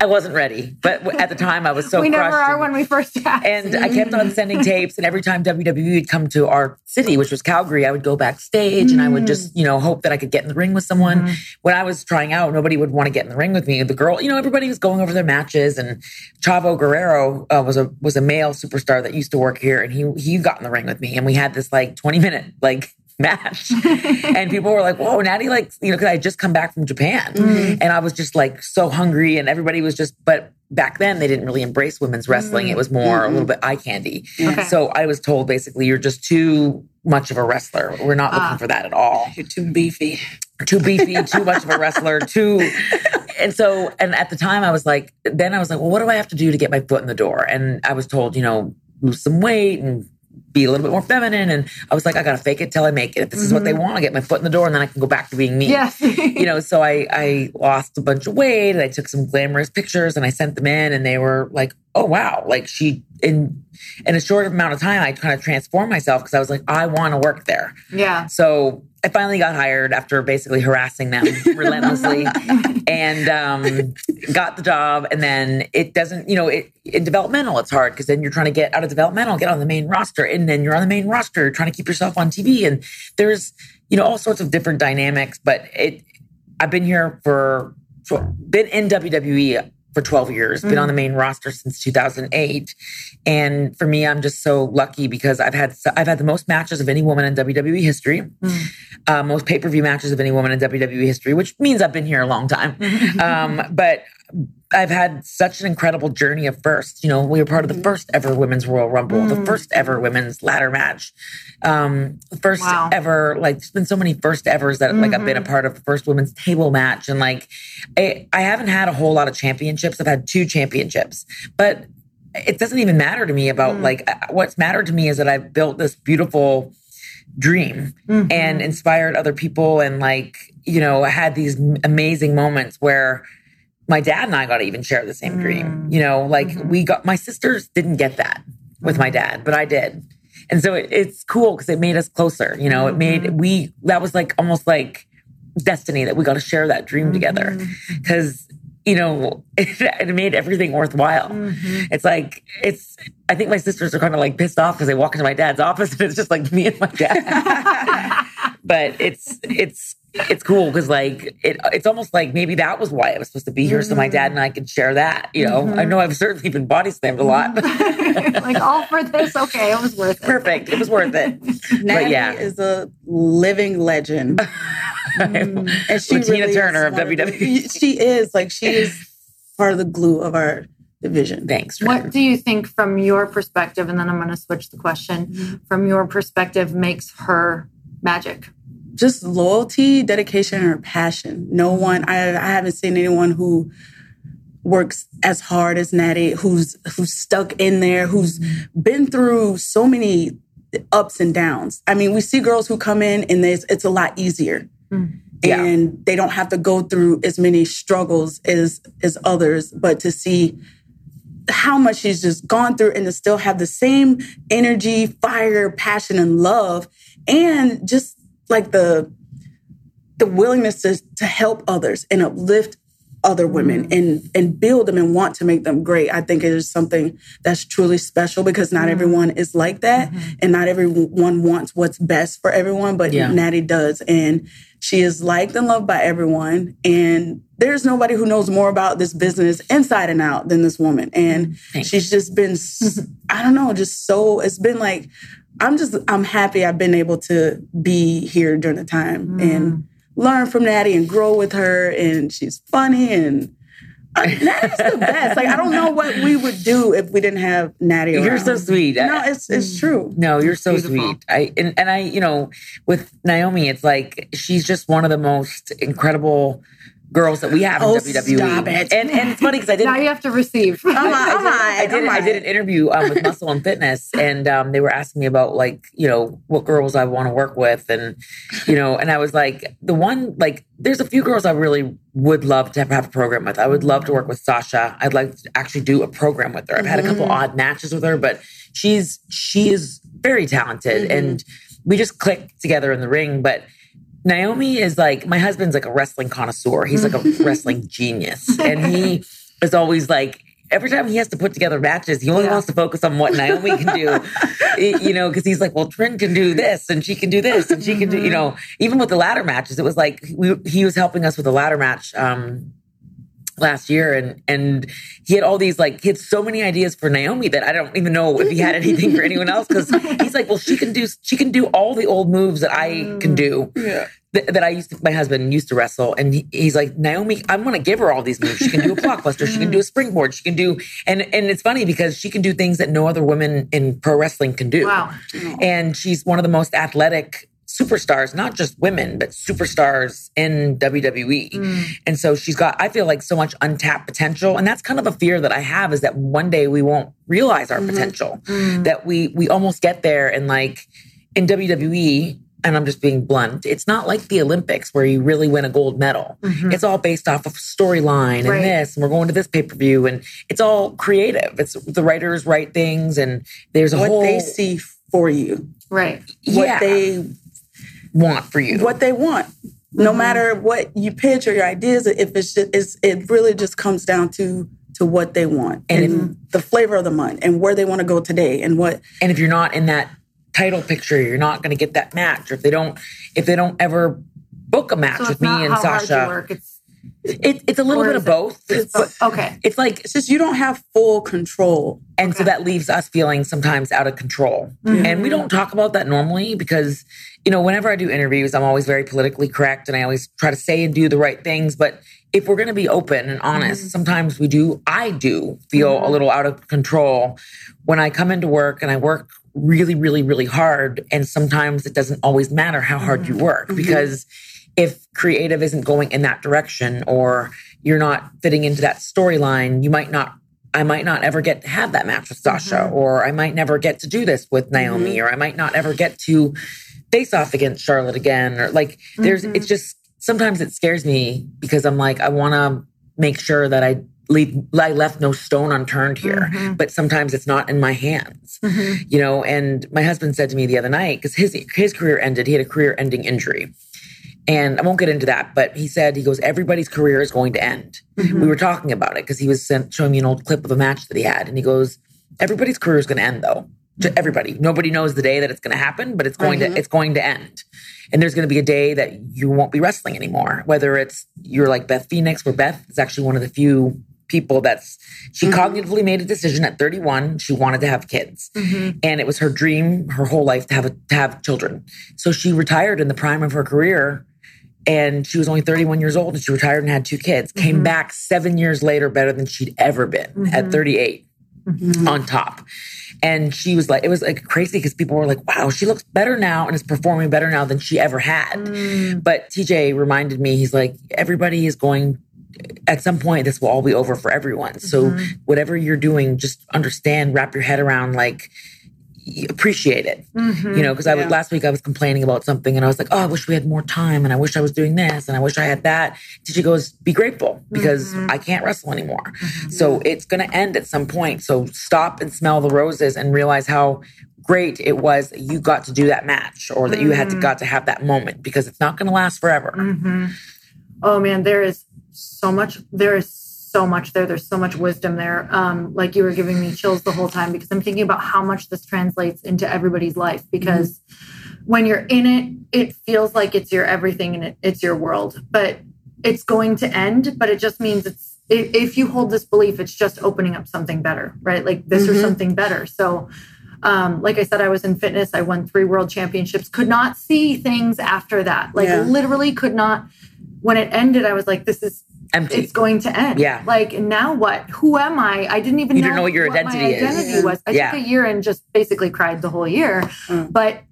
I wasn't ready, but at the time I was so we never crushed are and- when we first ask. and I kept on sending tapes. And every time WWE would come to our city, which was Calgary, I would go backstage and I would just, you know, hope that I could get in the ring with someone. When I was trying out, nobody would want to get in the ring with me. The girl, you know, everybody was going over their matches. And Chavo Guerrero uh, was a was a male superstar that used to work here, and he he got in the ring with me, and we had this like twenty minute like match. *laughs* and people were like, whoa, Natty, like, you know, because I had just come back from Japan mm-hmm. and I was just like so hungry and everybody was just, but back then they didn't really embrace women's wrestling. Mm-hmm. It was more a little mm-hmm. bit eye candy. Okay. So I was told basically, you're just too much of a wrestler. We're not looking ah. for that at all. *laughs* You're too beefy. Too beefy, *laughs* too much of a wrestler, too. And so, and at the time I was like, then I was like, well, what do I have to do to get my foot in the door? And I was told, you know, lose some weight and be a little bit more feminine. And I was like, I gotta fake it till I make it. If this is what they mm-hmm. want, I get my foot in the door and then I can go back to being me. yes. *laughs* You know, so I I lost a bunch of weight and I took some glamorous pictures and I sent them in and they were like, oh wow, like she in in a short amount of time I kind of transformed myself because I was like, I want to work there. yeah. So I finally got hired after basically harassing them *laughs* relentlessly and um, got the job. And then it doesn't, you know, it, in developmental, it's hard because then you're trying to get out of developmental, get on the main roster. And then you're on the main roster trying to keep yourself on TV. And there's, you know, all sorts of different dynamics. But it, I've been here for, for been in WWE for 12 years, been on the main roster since 2008. And for me, I'm just so lucky because I've had I've had the most matches of any woman in WWE history, uh, most pay per view matches of any woman in WWE history, which means I've been here a long time. um, but I've had such an incredible journey of first. You know, we were part of the mm-hmm. first ever women's Royal Rumble, the mm. first ever women's ladder match, um, first Wow. ever. Like, there's been so many first evers that like I've been a mm-hmm. part of the first women's table match, and like, I, I haven't had a whole lot of championships. I've had two championships, but it doesn't even matter to me about mm. like uh, what's mattered to me is that I've built this beautiful dream and mm-hmm. inspired other people and like you know had these amazing moments where my dad and I got to even share the same dream mm. you know like mm-hmm. we got my sisters didn't get that with my dad but I did. And so it, it's cool because it made us closer you know it made mm-hmm. we that was like almost like destiny that we got to share that dream together mm-hmm. because you know *laughs* it, it made everything worthwhile. It's like it's i think my sisters are kind of like pissed off because they walk into my dad's office and it's just like me and my dad. *laughs* But it's it's it's cool because like it it's almost like maybe that was why I was supposed to be here so my dad mm-hmm. and I could share that you know I mm-hmm. know I've certainly been body slammed a lot *laughs* like all for this. Okay, it was worth it. perfect it was worth it Natty but yeah is a living legend. *laughs* Mm. And she Latina really Turner of WWE. *laughs* she is like she is part of the glue of our division. thanks What do you think, from your perspective, and then I'm going to switch the question, mm-hmm. from your perspective, makes her magic? Just loyalty, dedication, and passion. No one I, I haven't seen anyone who works as hard as Natty, who's who's stuck in there, who's been through so many ups and downs. I mean, we see girls who come in and there's, it's a lot easier. Hmm. Yeah. And they don't have to go through as many struggles as as others, but to see how much she's just gone through and to still have the same energy, fire, passion, and love, and just like the the willingness to, to help others and uplift other women and and build them and want to make them great. I think it is something that's truly special because not mm-hmm. everyone is like that mm-hmm. and not everyone wants what's best for everyone, but Yeah. Natty does. And she is liked and loved by everyone. And there's nobody who knows more about this business inside and out than this woman. And Thanks. she's just been *laughs* i don't know, just so, it's been like, I'm just, I'm happy I've been able to be here during the time and learn from Natty and grow with her. And she's funny and uh, *laughs* Natty's the best. Like, I don't know what we would do if we didn't have Natty Around. You're so sweet. No, it's, it's true. No, you're so Beautiful. sweet. I and, and I, you know, with Naomi, it's like she's just one of the most incredible girls that we have in Oh, WWE. stop it. And and it's funny because I did Now you have to receive. I'm I, like, I did, I did, I'm did an interview um, with Muscle and Fitness, and um, they were asking me about like you know what girls I want to work with, and you know, and I was like the one like there's a few girls I really would love to have, have a program with. I would love to work with Sasha. I'd like to actually do a program with her. I've had a couple odd matches with her, but she's she is very talented, and we just click together in the ring, but. Naomi is like my husband's like a wrestling connoisseur. He's like a *laughs* wrestling genius, and he is always like every time he has to put together matches, he only Yeah. wants to focus on what Naomi can do. *laughs* You know, because he's like, well, Trin can do this, and she can do this, and she can do. You know, even with the ladder matches, it was like we, he was helping us with the ladder match. Um, last year and and he had all these like he had so many ideas for Naomi that I don't even know if he had anything for anyone else because he's like well she can do she can do all the old moves that I can do mm, Yeah. th- that I used to my husband used to wrestle. And he, he's like Naomi I'm gonna give her all these moves. She can do a blockbuster. She can do a mm. springboard. She can do and and it's funny because she can do things that no other women in pro wrestling can do. Wow. and she's one of the most athletic superstars, not just women, but superstars in WWE. Mm. And so she's got, I feel like so much untapped potential. And that's kind of a fear that I have is that one day we won't realize our mm-hmm. potential, mm. that we, we almost get there and like in WWE, and I'm just being blunt, it's not like the Olympics where you really win a gold medal. Mm-hmm. It's all based off of storyline and Right. this, and we're going to this pay per view, and it's all creative. It's the writers write things, and there's a What whole they see for you, Right. what yeah, they want for you. what they want. No mm-hmm. matter what you pitch or your ideas, if it's just, it's, it really just comes down to to what they want And and, the flavor of the month and where they want to go today and what and if you're not in that title picture, you're not going to get that match. Or if they don't, if they don't ever book a match So with me and how hard you Sasha. work. It's It, it's a little bit of it- both. it's but okay. it's like It's just you don't have full control. And so that leaves us feeling sometimes out of control. And we don't talk about that normally because, you know, whenever I do interviews, I'm always very politically correct and I always try to say and do the right things. But if we're going to be open and honest, mm-hmm. sometimes we do, I do feel a mm-hmm. little out of control when I come into work and I work really, really, really hard. And sometimes it doesn't always matter how hard you mm-hmm. work because if creative isn't going in that direction or you're not fitting into that storyline, you might not I might not ever get to have that match with Sasha, mm-hmm. or I might never get to do this with Naomi, mm-hmm. or I might not ever get to face off against Charlotte again. Or like, there's, mm-hmm. it's just sometimes it scares me because I'm like, I want to make sure that I leave, I left no stone unturned here, but sometimes it's not in my hands, you know. And my husband said to me the other night because his his career ended, he had a career ending injury. And I won't get into that, but he said, he goes, everybody's career is going to end. Mm-hmm. We were talking about it because he was sent, showing me an old clip of a match that he had. And he goes, everybody's career is going to end though. To mm-hmm. everybody. Nobody knows the day that it's going to happen, but it's going to, it's going to end. And there's going to be a day that you won't be wrestling anymore. Whether it's you're like Beth Phoenix, where Beth is actually one of the few people that's she mm-hmm. cognitively made a decision at 31 she wanted to have kids and it was her dream her whole life to have a, to have children so she retired in the prime of her career and she was only 31 years old and she retired and had two kids came mm-hmm. back seven years later better than she'd ever been at mm-hmm. 38 mm-hmm. on top. And she was like it was like crazy because people were like wow she looks better now and is performing better now than she ever had. Mm. But tj reminded me he's like everybody is going at some point this will all be over for everyone. So whatever you're doing just understand wrap your head around like appreciate it. Mm-hmm. You know because i was last week i was complaining about something and i was like oh i wish we had more time and i wish i was doing this and i wish i had that. Tj goes be grateful? Because mm-hmm. i can't wrestle anymore. Mm-hmm. So it's going to end at some point. So stop and smell the roses and realize how great it was that you got to do that match or that you had to got to have that moment because it's not going to last forever. Oh man, there is so much. There is so much there. There's so much wisdom there. Um, like you were giving me chills the whole time because I'm thinking about how much this translates into everybody's life. Because when you're in it, it feels like it's your everything and it, it's your world. But it's going to end. But it just means it's if you hold this belief, it's just opening up something better, right? Like this or something better. So. Um, like I said, I was in fitness. I won three world championships. Could not see things after that. Like Yeah. literally could not. When it ended, I was like, "This is empty it's going to end. Yeah. Like now what? Who am I? I didn't even You know, didn't know what your my identity is. identity Yeah. was. I Yeah. took a year and just basically cried the whole year. Mm. But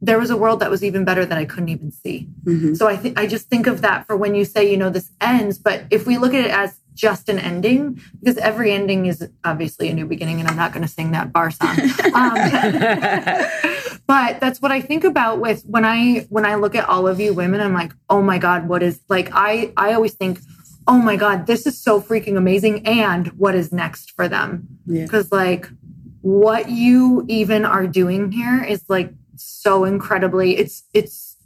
there was a world that was even better that I couldn't even see. Mhm. So I think I just think of that for when you say, you know, this ends. But if we look at it as just an ending, because every ending is obviously a new beginning, and I'm not going to sing that bar song. *laughs* Um, *laughs* but that's what I think about with when I when I look at all of you women. I'm like, oh my god, what is like? I I always think, oh my god, this is so freaking amazing, and what is next for them? Yeah. Because like what you even are doing here is like so incredibly. It's it's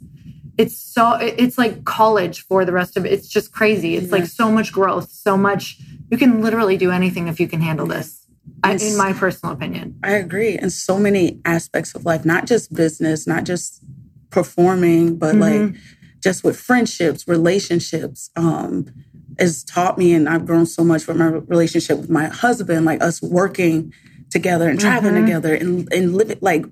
it's so it's like college for the rest of it. It's just crazy. It's like so much growth, so much. You can literally do anything if you can handle this. I, in my personal opinion. I agree. In so many aspects of life, not just business, not just performing, but like just with friendships, relationships, um, has taught me and I've grown so much from my relationship with my husband, like us working together and traveling mm-hmm. together and, and living like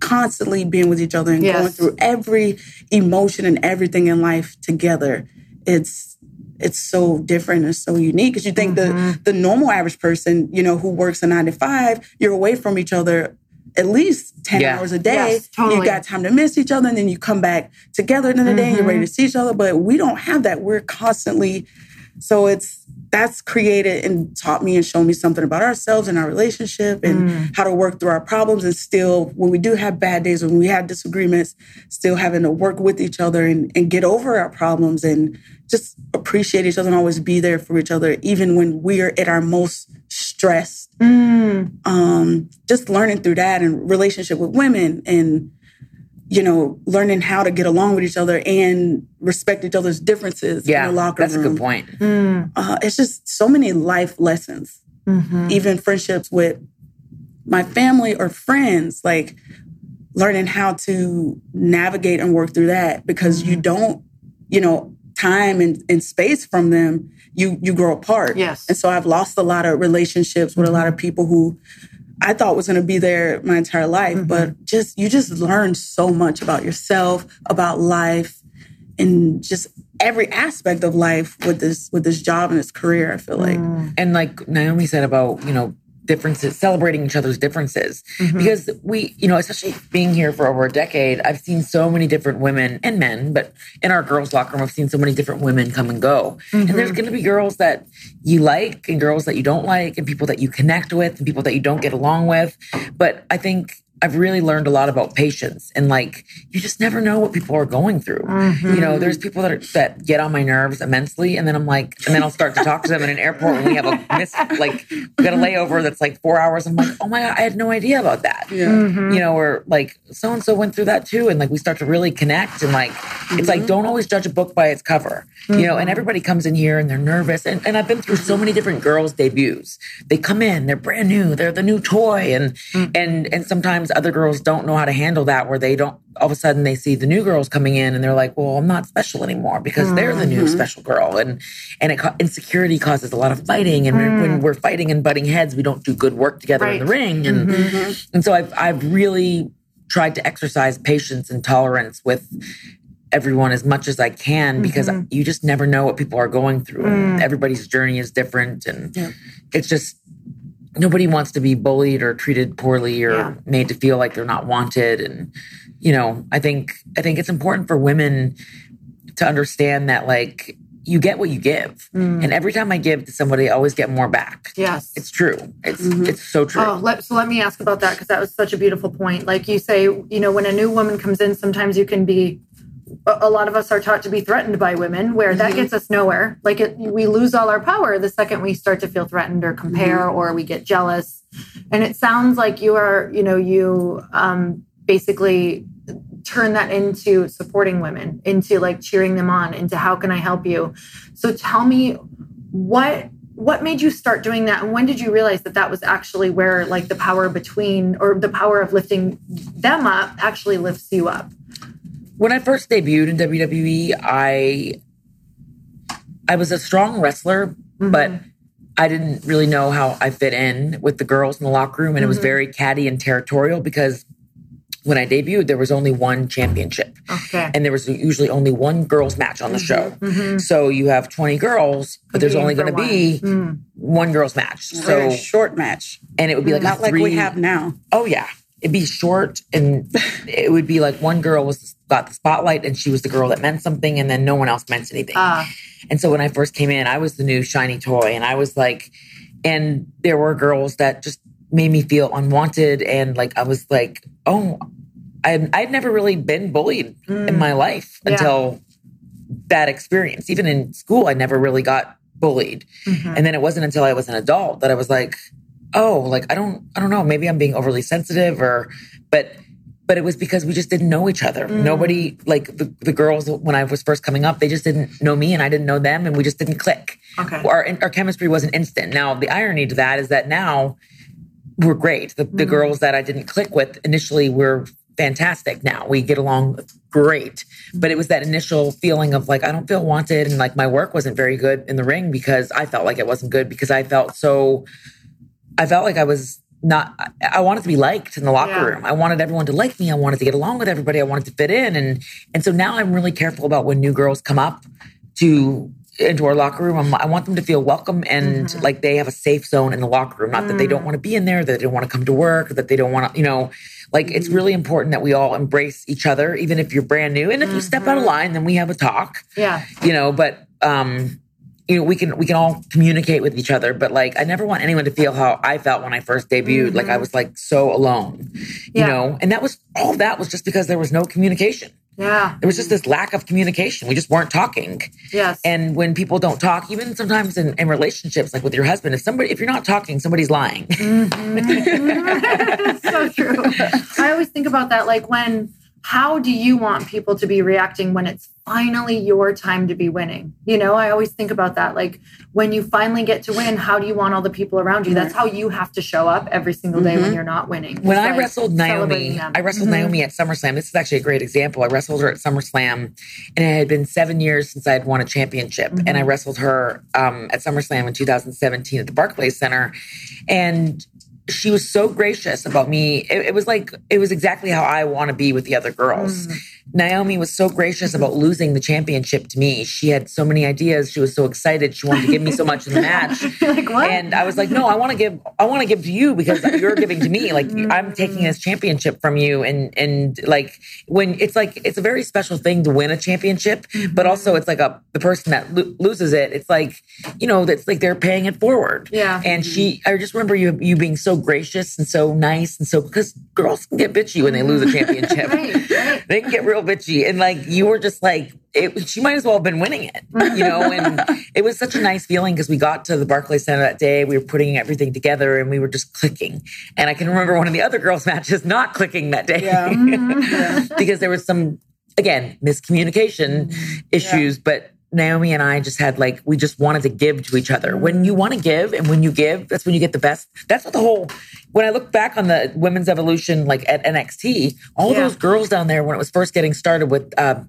constantly being with each other and going through every emotion and everything in life together. It's it's so different and so unique because you think the mm-hmm. the normal average person, you know, who works a nine to five, you're away from each other at least 10 Yeah. hours a day. Yes, totally. You got time to miss each other and then you come back together in the day and you're ready mm-hmm. to see each other. But we don't have that. We're constantly so it's that's created and taught me and shown me something about ourselves and our relationship and how to work through our problems and still when we do have bad days when we have disagreements still having to work with each other and, and get over our problems and just appreciate each other and always be there for each other even when we're at our most stressed. Um, just learning through that and relationship with women and you know learning how to get along with each other and respect each other's differences yeah in the locker that's a good point. Mm. Uh, it's just so many life lessons mm-hmm. even friendships with my family or friends like learning how to navigate and work through that because you mm-hmm. don't you know, time and, and space from them, you you grow apart. Yes. And so I've lost a lot of relationships with a lot of mm-hmm. people who I thought was going to be there my entire life, Mm-hmm. but just you just learn so much about yourself, about life, and just every aspect of life with this with this job and this career. I feel like and like Naomi said about, you know, differences, celebrating each other's differences. Mm-hmm. Because we, you know, especially being here for over a decade, I've seen so many different women and men, but in our girls' locker room, I've seen so many different women come and go. And there's mm-hmm. going to be girls that you like and girls that you don't like and people that you connect with and people that you don't get along with. But I think I've really learned a lot about patience and like you just never know what people are going through. You know, there's people that are, that get on my nerves immensely, and then I'm like, and then I'll start to talk to them in an airport when we have a *laughs* miss, like we got a layover that's like four hours. I'm like, oh my god, I had no idea about that. Yeah. Mm-hmm. You know, or like so and so went through that too, and like we start to really connect, and like it's like mm-hmm. don't always judge a book by its cover. You know, and mm-hmm. everybody comes in here and they're nervous, and and I've been through so many different girls' debuts. They come in, they're brand new, they're the new toy, and mm. and and sometimes other girls don't know how to handle that, where they don't. All of a sudden, they see the new girls coming in, and they're like, "Well, I'm not special anymore because they're the new mm-hmm. special girl," and and it, insecurity causes a lot of fighting, and when- when we're fighting and butting heads, we don't do good work together in the ring, and mm-hmm, mm-hmm. and so I've I've really tried to exercise patience and tolerance with everyone as much as I can because you just never know what people are going through. And mm. everybody's journey is different. And Yeah. it's just nobody wants to be bullied or treated poorly or Yeah. made to feel like they're not wanted. And, you know, I think I think it's important for women to understand that like you get what you give. Mm. And every time I give to somebody, I always get more back. Yes. It's true. It's mm-hmm. it's so true. Oh, let, so let me ask about that because that was such a beautiful point. Like you say, you know, when a new woman comes in, sometimes you can be. A lot of us are taught to be threatened by women, where that gets us nowhere. Like it, we lose all our power the second we start to feel threatened or compare, or we get jealous. And it sounds like you are, you know, you um, basically turn that into supporting women, into like cheering them on, into how can I help you. So tell me what what made you start doing that and when did you realize that that was actually where like the power between or the power of lifting them up actually lifts you up when I first debuted in WWE, I I was a strong wrestler, mm-hmm. but I didn't really know how I fit in with the girls in the locker room, and it was mm-hmm. very catty and territorial because when I debuted, there was only one championship, okay. And there was usually only one girls match on the mm-hmm. show. So you have twenty girls, but there's only going to for be mm. one. Girls match. Very So short match, and it would be mm, like not a like we have now. Oh yeah, it'd be short, and it would be like one girl was got the spotlight, and she was the girl that meant something, and then no one else meant anything. Ah. and so when I first came in, I was the new shiny toy, and I was like, and there were girls that just made me feel unwanted, and like I was like, oh, I I'd never really been bullied in my life Yeah. until that experience. Even in school, I never really got bullied. And then it wasn't until I was an adult that I was like, oh, like I don't I don't know, maybe I'm being overly sensitive or but but it was because we just didn't know each other. Mm. Nobody like the, the girls when I was first coming up, they just didn't know me and I didn't know them and we just didn't click. Okay. Our our chemistry wasn't instant. Now the irony to that is that now we're great. The, the mm. girls that I didn't click with initially were fantastic. Now we get along great. But it was that initial feeling of like, I don't feel wanted. And like my work wasn't very good in the ring because I felt like it wasn't good because I felt so, I felt like I was not, I- wanted to be liked in the locker Yeah. room. I wanted everyone to like me. I wanted to get along with everybody. I wanted to fit in. And, and so now I'm really careful about when new girls come up to, into our locker room. I'm, I want them to feel welcome and mm-hmm. like they have a safe zone in the locker room. Not that they mm. don't want to be in there, that they don't want to come to work, that they don't want to, you know, like it's mm-hmm. really important that we all embrace each other, even if you're brand new. And if you mm-hmm. step out of line, then we have a talk, yeah you know, but, um, you know, we can we can all communicate with each other, but like I never want anyone to feel how I felt when I first debuted. Like I mm-hmm. was like so alone, you know, and that was all of that was just because there was no communication. yeah There was just this lack of communication. We just weren't talking. yes And when people don't talk, even sometimes in, in relationships, like with your husband, if somebody, if you're not talking, somebody's lying. Mm-hmm. *laughs* so true. *laughs* I always think about that, like when how do you want people to be reacting when it's finally your time to be winning? You know, I always think about that. Like when you finally get to win, how do you want all the people around you? That's how you have to show up every single day when mm-hmm. you're not winning. When It's I wrestled Naomi. I wrestled Naomi at SummerSlam. This is actually a great example. I wrestled her at SummerSlam, and it had been seven years since I had won a championship. And mm-hmm. I wrestled her um, at SummerSlam in 2017 at the Barclays Center, and she was so gracious about me. It, it was like it was exactly how I want to be with the other girls. Mm. Naomi was so gracious about losing the championship to me. She had so many ideas. She was so excited. She wanted to give me so much in the match. *laughs* Like, what? And I was like, no, I want to give, I want to give to you because you're giving to me. *laughs* Like mm-hmm. I'm taking this championship from you. And, and like when it's like, it's a very special thing to win a championship, mm-hmm. but also it's like a, the person that lo- loses it, it's like, you know, that's like they're paying it forward. Yeah. And she, mm-hmm. I just remember you, you being so gracious and so nice. And so, because girls can get bitchy when they lose a *laughs* championship. Right, right. They can get real bitchy. And like, you were just like, it, she might as well have been winning it, you know? *laughs* And it was such a nice feeling because we got to the Barclays Center that day. We were putting everything together and we were just clicking. And I can remember one of the other girls' *laughs* matches not clicking that day Yeah. *laughs* Mm-hmm. because there was some, again, miscommunication issues. But Naomi and I just had like, we just wanted to give to each other. When you want to give and when you give, that's when you get the best. That's what the whole, when I look back on the women's evolution, like at NXT, all Yeah. those girls down there when it was first getting started with, uh,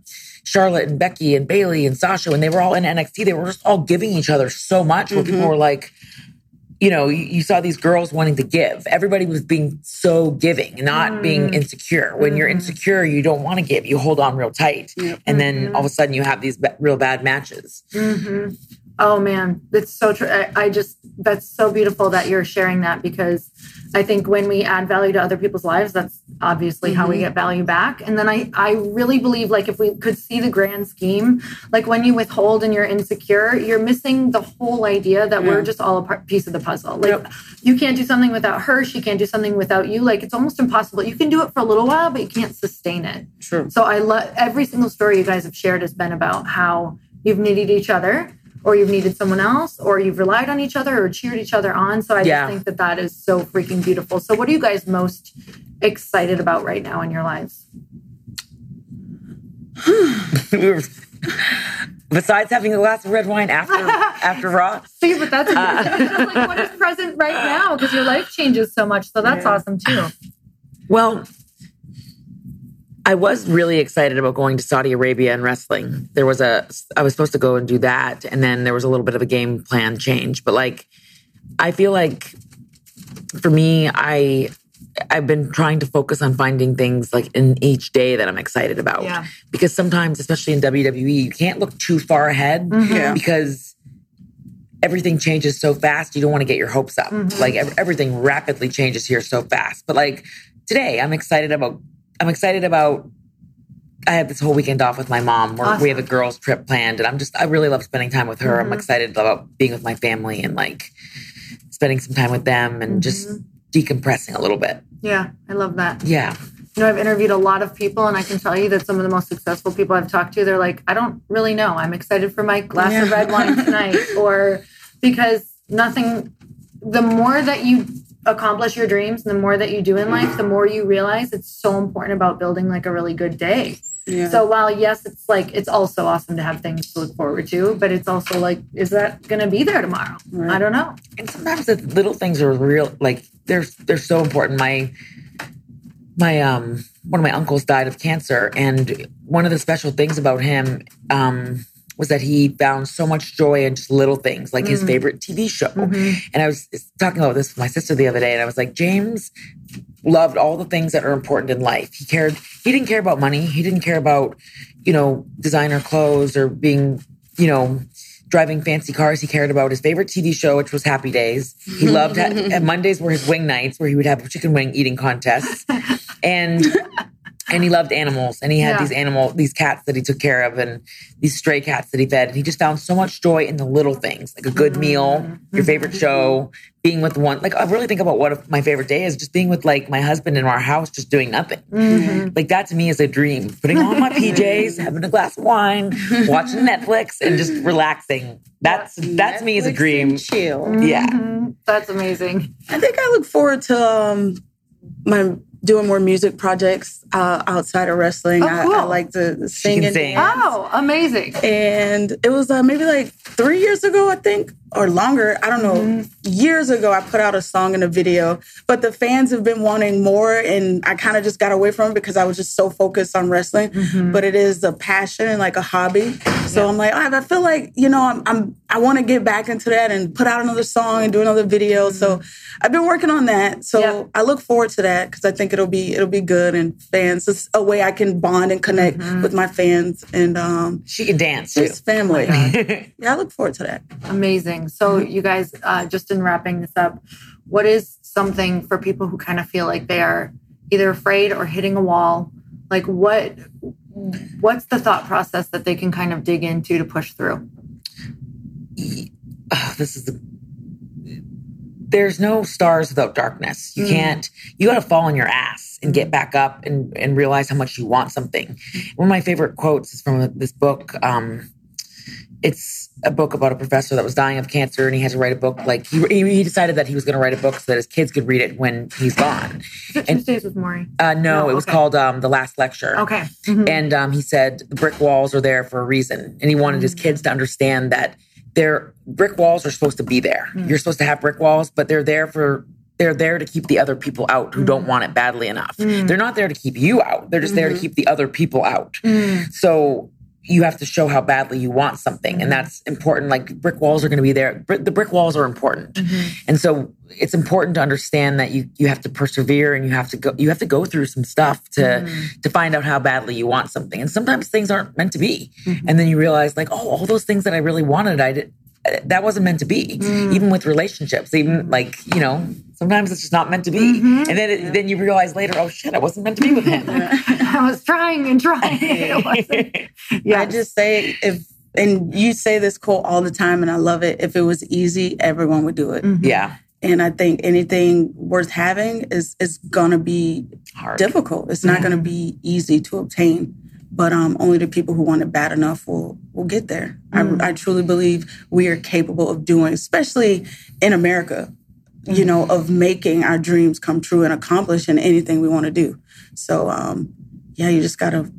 Charlotte and Becky and Bayley and Sasha, when they were all in NXT, they were just all giving each other so much where people were like, you know, you, saw these girls wanting to give. Everybody was being so giving, not being mm-hmm. insecure. When you're mm-hmm. insecure, you don't want to give. You hold on real tight. And then mm-hmm. all of a sudden you have these real bad matches. Oh man, that's so true. I, I just that's so beautiful that you're sharing that because I think when we add value to other people's lives, that's obviously how we mm-hmm. get value back. And then I I really believe like if we could see the grand scheme, like when you withhold and you're insecure, you're missing the whole idea that we're just all a part, piece of the puzzle. Like Yep. you can't do something without her, she can't do something without you. Like it's almost impossible. You can do it for a little while, but you can't sustain it. True. So I love every single story you guys have shared has been about how you've needed each other, or you've needed someone else, or you've relied on each other, or cheered each other on. So I Yeah. just think that that is so freaking beautiful. So what are you guys most excited about right now in your lives? *laughs* Besides having a glass of red wine after *laughs* after Raw, See, but that's uh, like what is present right now because your life changes so much. So that's Yeah. awesome too. Well, I was really excited about going to Saudi Arabia and wrestling. There was a, I was supposed to go and do that. And then there was a little bit of a game plan change. But like, I feel like for me, I, I've been trying to focus on finding things like in each day that I'm excited about. Yeah. Because sometimes, especially in WWE, you can't look too far ahead mm-hmm. Yeah. because everything changes so fast. You don't want to get your hopes up. Mm-hmm. Like ev- everything rapidly changes here so fast. But like today, I'm excited about. I'm excited about. I have this whole weekend off with my mom. Where We have a girls' trip planned, and I'm just. I really love spending time with her. I'm mm-hmm. excited about being with my family and like spending some time with them and just mm-hmm. decompressing a little bit. Yeah, I love that. Yeah. You know, I've interviewed a lot of people, and I can tell you that some of the most successful people I've talked to, they're like, I don't really know. I'm excited for my glass of red wine tonight, *laughs* or because nothing, the more that you accomplish your dreams and the more that you do in life, the more you realize it's so important about building like a really good day. Yeah. So while yes, it's like it's also awesome to have things to look forward to, but it's also like, is that going to be there tomorrow? Right. I don't know. and sometimes the little things are real like they're they're so important my my um one of my uncles died of cancer and one of the special things about him um was that he found so much joy in just little things like his mm. favorite tv show. Mm-hmm. And i was talking about this with my sister the other day and i was like james loved all the things that are important in life. He cared he didn't care about money. He didn't care about you know designer clothes or being you know driving fancy cars. He cared about his favorite TV show, which was Happy Days. He loved *laughs* and Mondays were his wing nights, where he would have chicken wing eating contests, *laughs* and and he loved animals. And he had Yeah. these animal, these cats that he took care of, and these stray cats that he fed. And he just found so much joy in the little things, like a good meal, your favorite show, being with one. Like I really think about what my favorite day is, just being with like my husband in our house, just doing nothing. Like that to me is a dream. Putting on my PJs, *laughs* having a glass of wine, watching Netflix, and just relaxing. That's that to me is a dream. and Chill. Yeah. Mhm. That's amazing. I think I look forward to um, my doing more music projects uh, outside of wrestling. Oh, cool. I, I like to sing and sing. dance. Oh, amazing. And it was uh, maybe like three years ago, I think, or longer. I don't know. Mm-hmm. Years ago, I put out a song and a video, but the fans have been wanting more, and I kind of just got away from it because I was just so focused on wrestling. Mm-hmm. But it is a passion and like a hobby. So I'm like, I I feel like you know, I'm, I'm I want to get back into that and put out another song and do another video. So I've been working on that. So Mm-hmm. Yep. I look forward to that because I think it'll be it'll be good and fans. It's a way I can bond and connect Mm-hmm. with my fans and um, She can dance too. just family. *laughs* yeah, I look forward to that. Amazing. So, you guys, uh, just in wrapping this up, what is something for people who kind of feel like they are either afraid or hitting a wall? Like, what what's the thought process that they can kind of dig into to push through? oh, this is the there's no stars without darkness. You can't you gotta fall on your ass and get back up and, and realize how much you want something. One of my favorite quotes is from this book. Um, it's a book about a professor that was dying of cancer and he had to write a book like he, he decided that he was going to write a book so that his kids could read it when he's gone. And- Tuesdays with Morrie? uh, no, No, it was okay. called um, the last lecture. Okay. Mhm. and um, he said the brick walls are there for a reason and he wanted his kids to understand that their brick walls are supposed to be there. You're supposed to have brick walls but they're there for they're there to keep the other people out who don't want it badly enough. They're not there to keep you out they're just there to keep the other people out. So you have to show how badly you want something and that's important. Like brick walls are going to be there. The brick walls are important. Mm-hmm. And so it's important to understand that you you have to persevere and you have to go you have to go through some stuff to mm-hmm. to find out how badly you want something. And sometimes things aren't meant to be. Mm-hmm. And then you realize like oh all those things that i really wanted i did uh, that wasn't meant to be mm. even with relationships even like you know sometimes it's just not meant to be mm-hmm. and then it, then you realize later oh shit i wasn't meant to be with him *laughs* I was trying and trying. *laughs* It wasn't. Yeah. I just say if and you say this quote all the time and I love it. If it was easy, everyone would do it. Mm-hmm. yeah And I think anything worth having is is gonna be hard difficult. It's not gonna be easy to obtain. But um, only the people who want it bad enough will will get there. I, mm-hmm. I truly believe we are capable of doing, especially in America, you know, of making our dreams come true and accomplishing anything we want to do. So um, yeah, you just gotta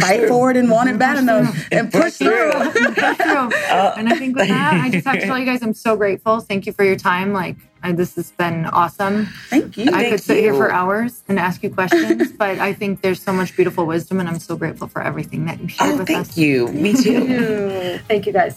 fight through. for it and want it bad enough and push through. *laughs* Push through. and I think with that, I just have to tell you guys, I'm so grateful. Thank you for your time. Like, I, this has been awesome. Thank you. I Thank could sit here for hours and ask you questions, but I think there's so much beautiful wisdom, and I'm so grateful for everything that you shared oh with thank us. Thank you me too Thank you, guys.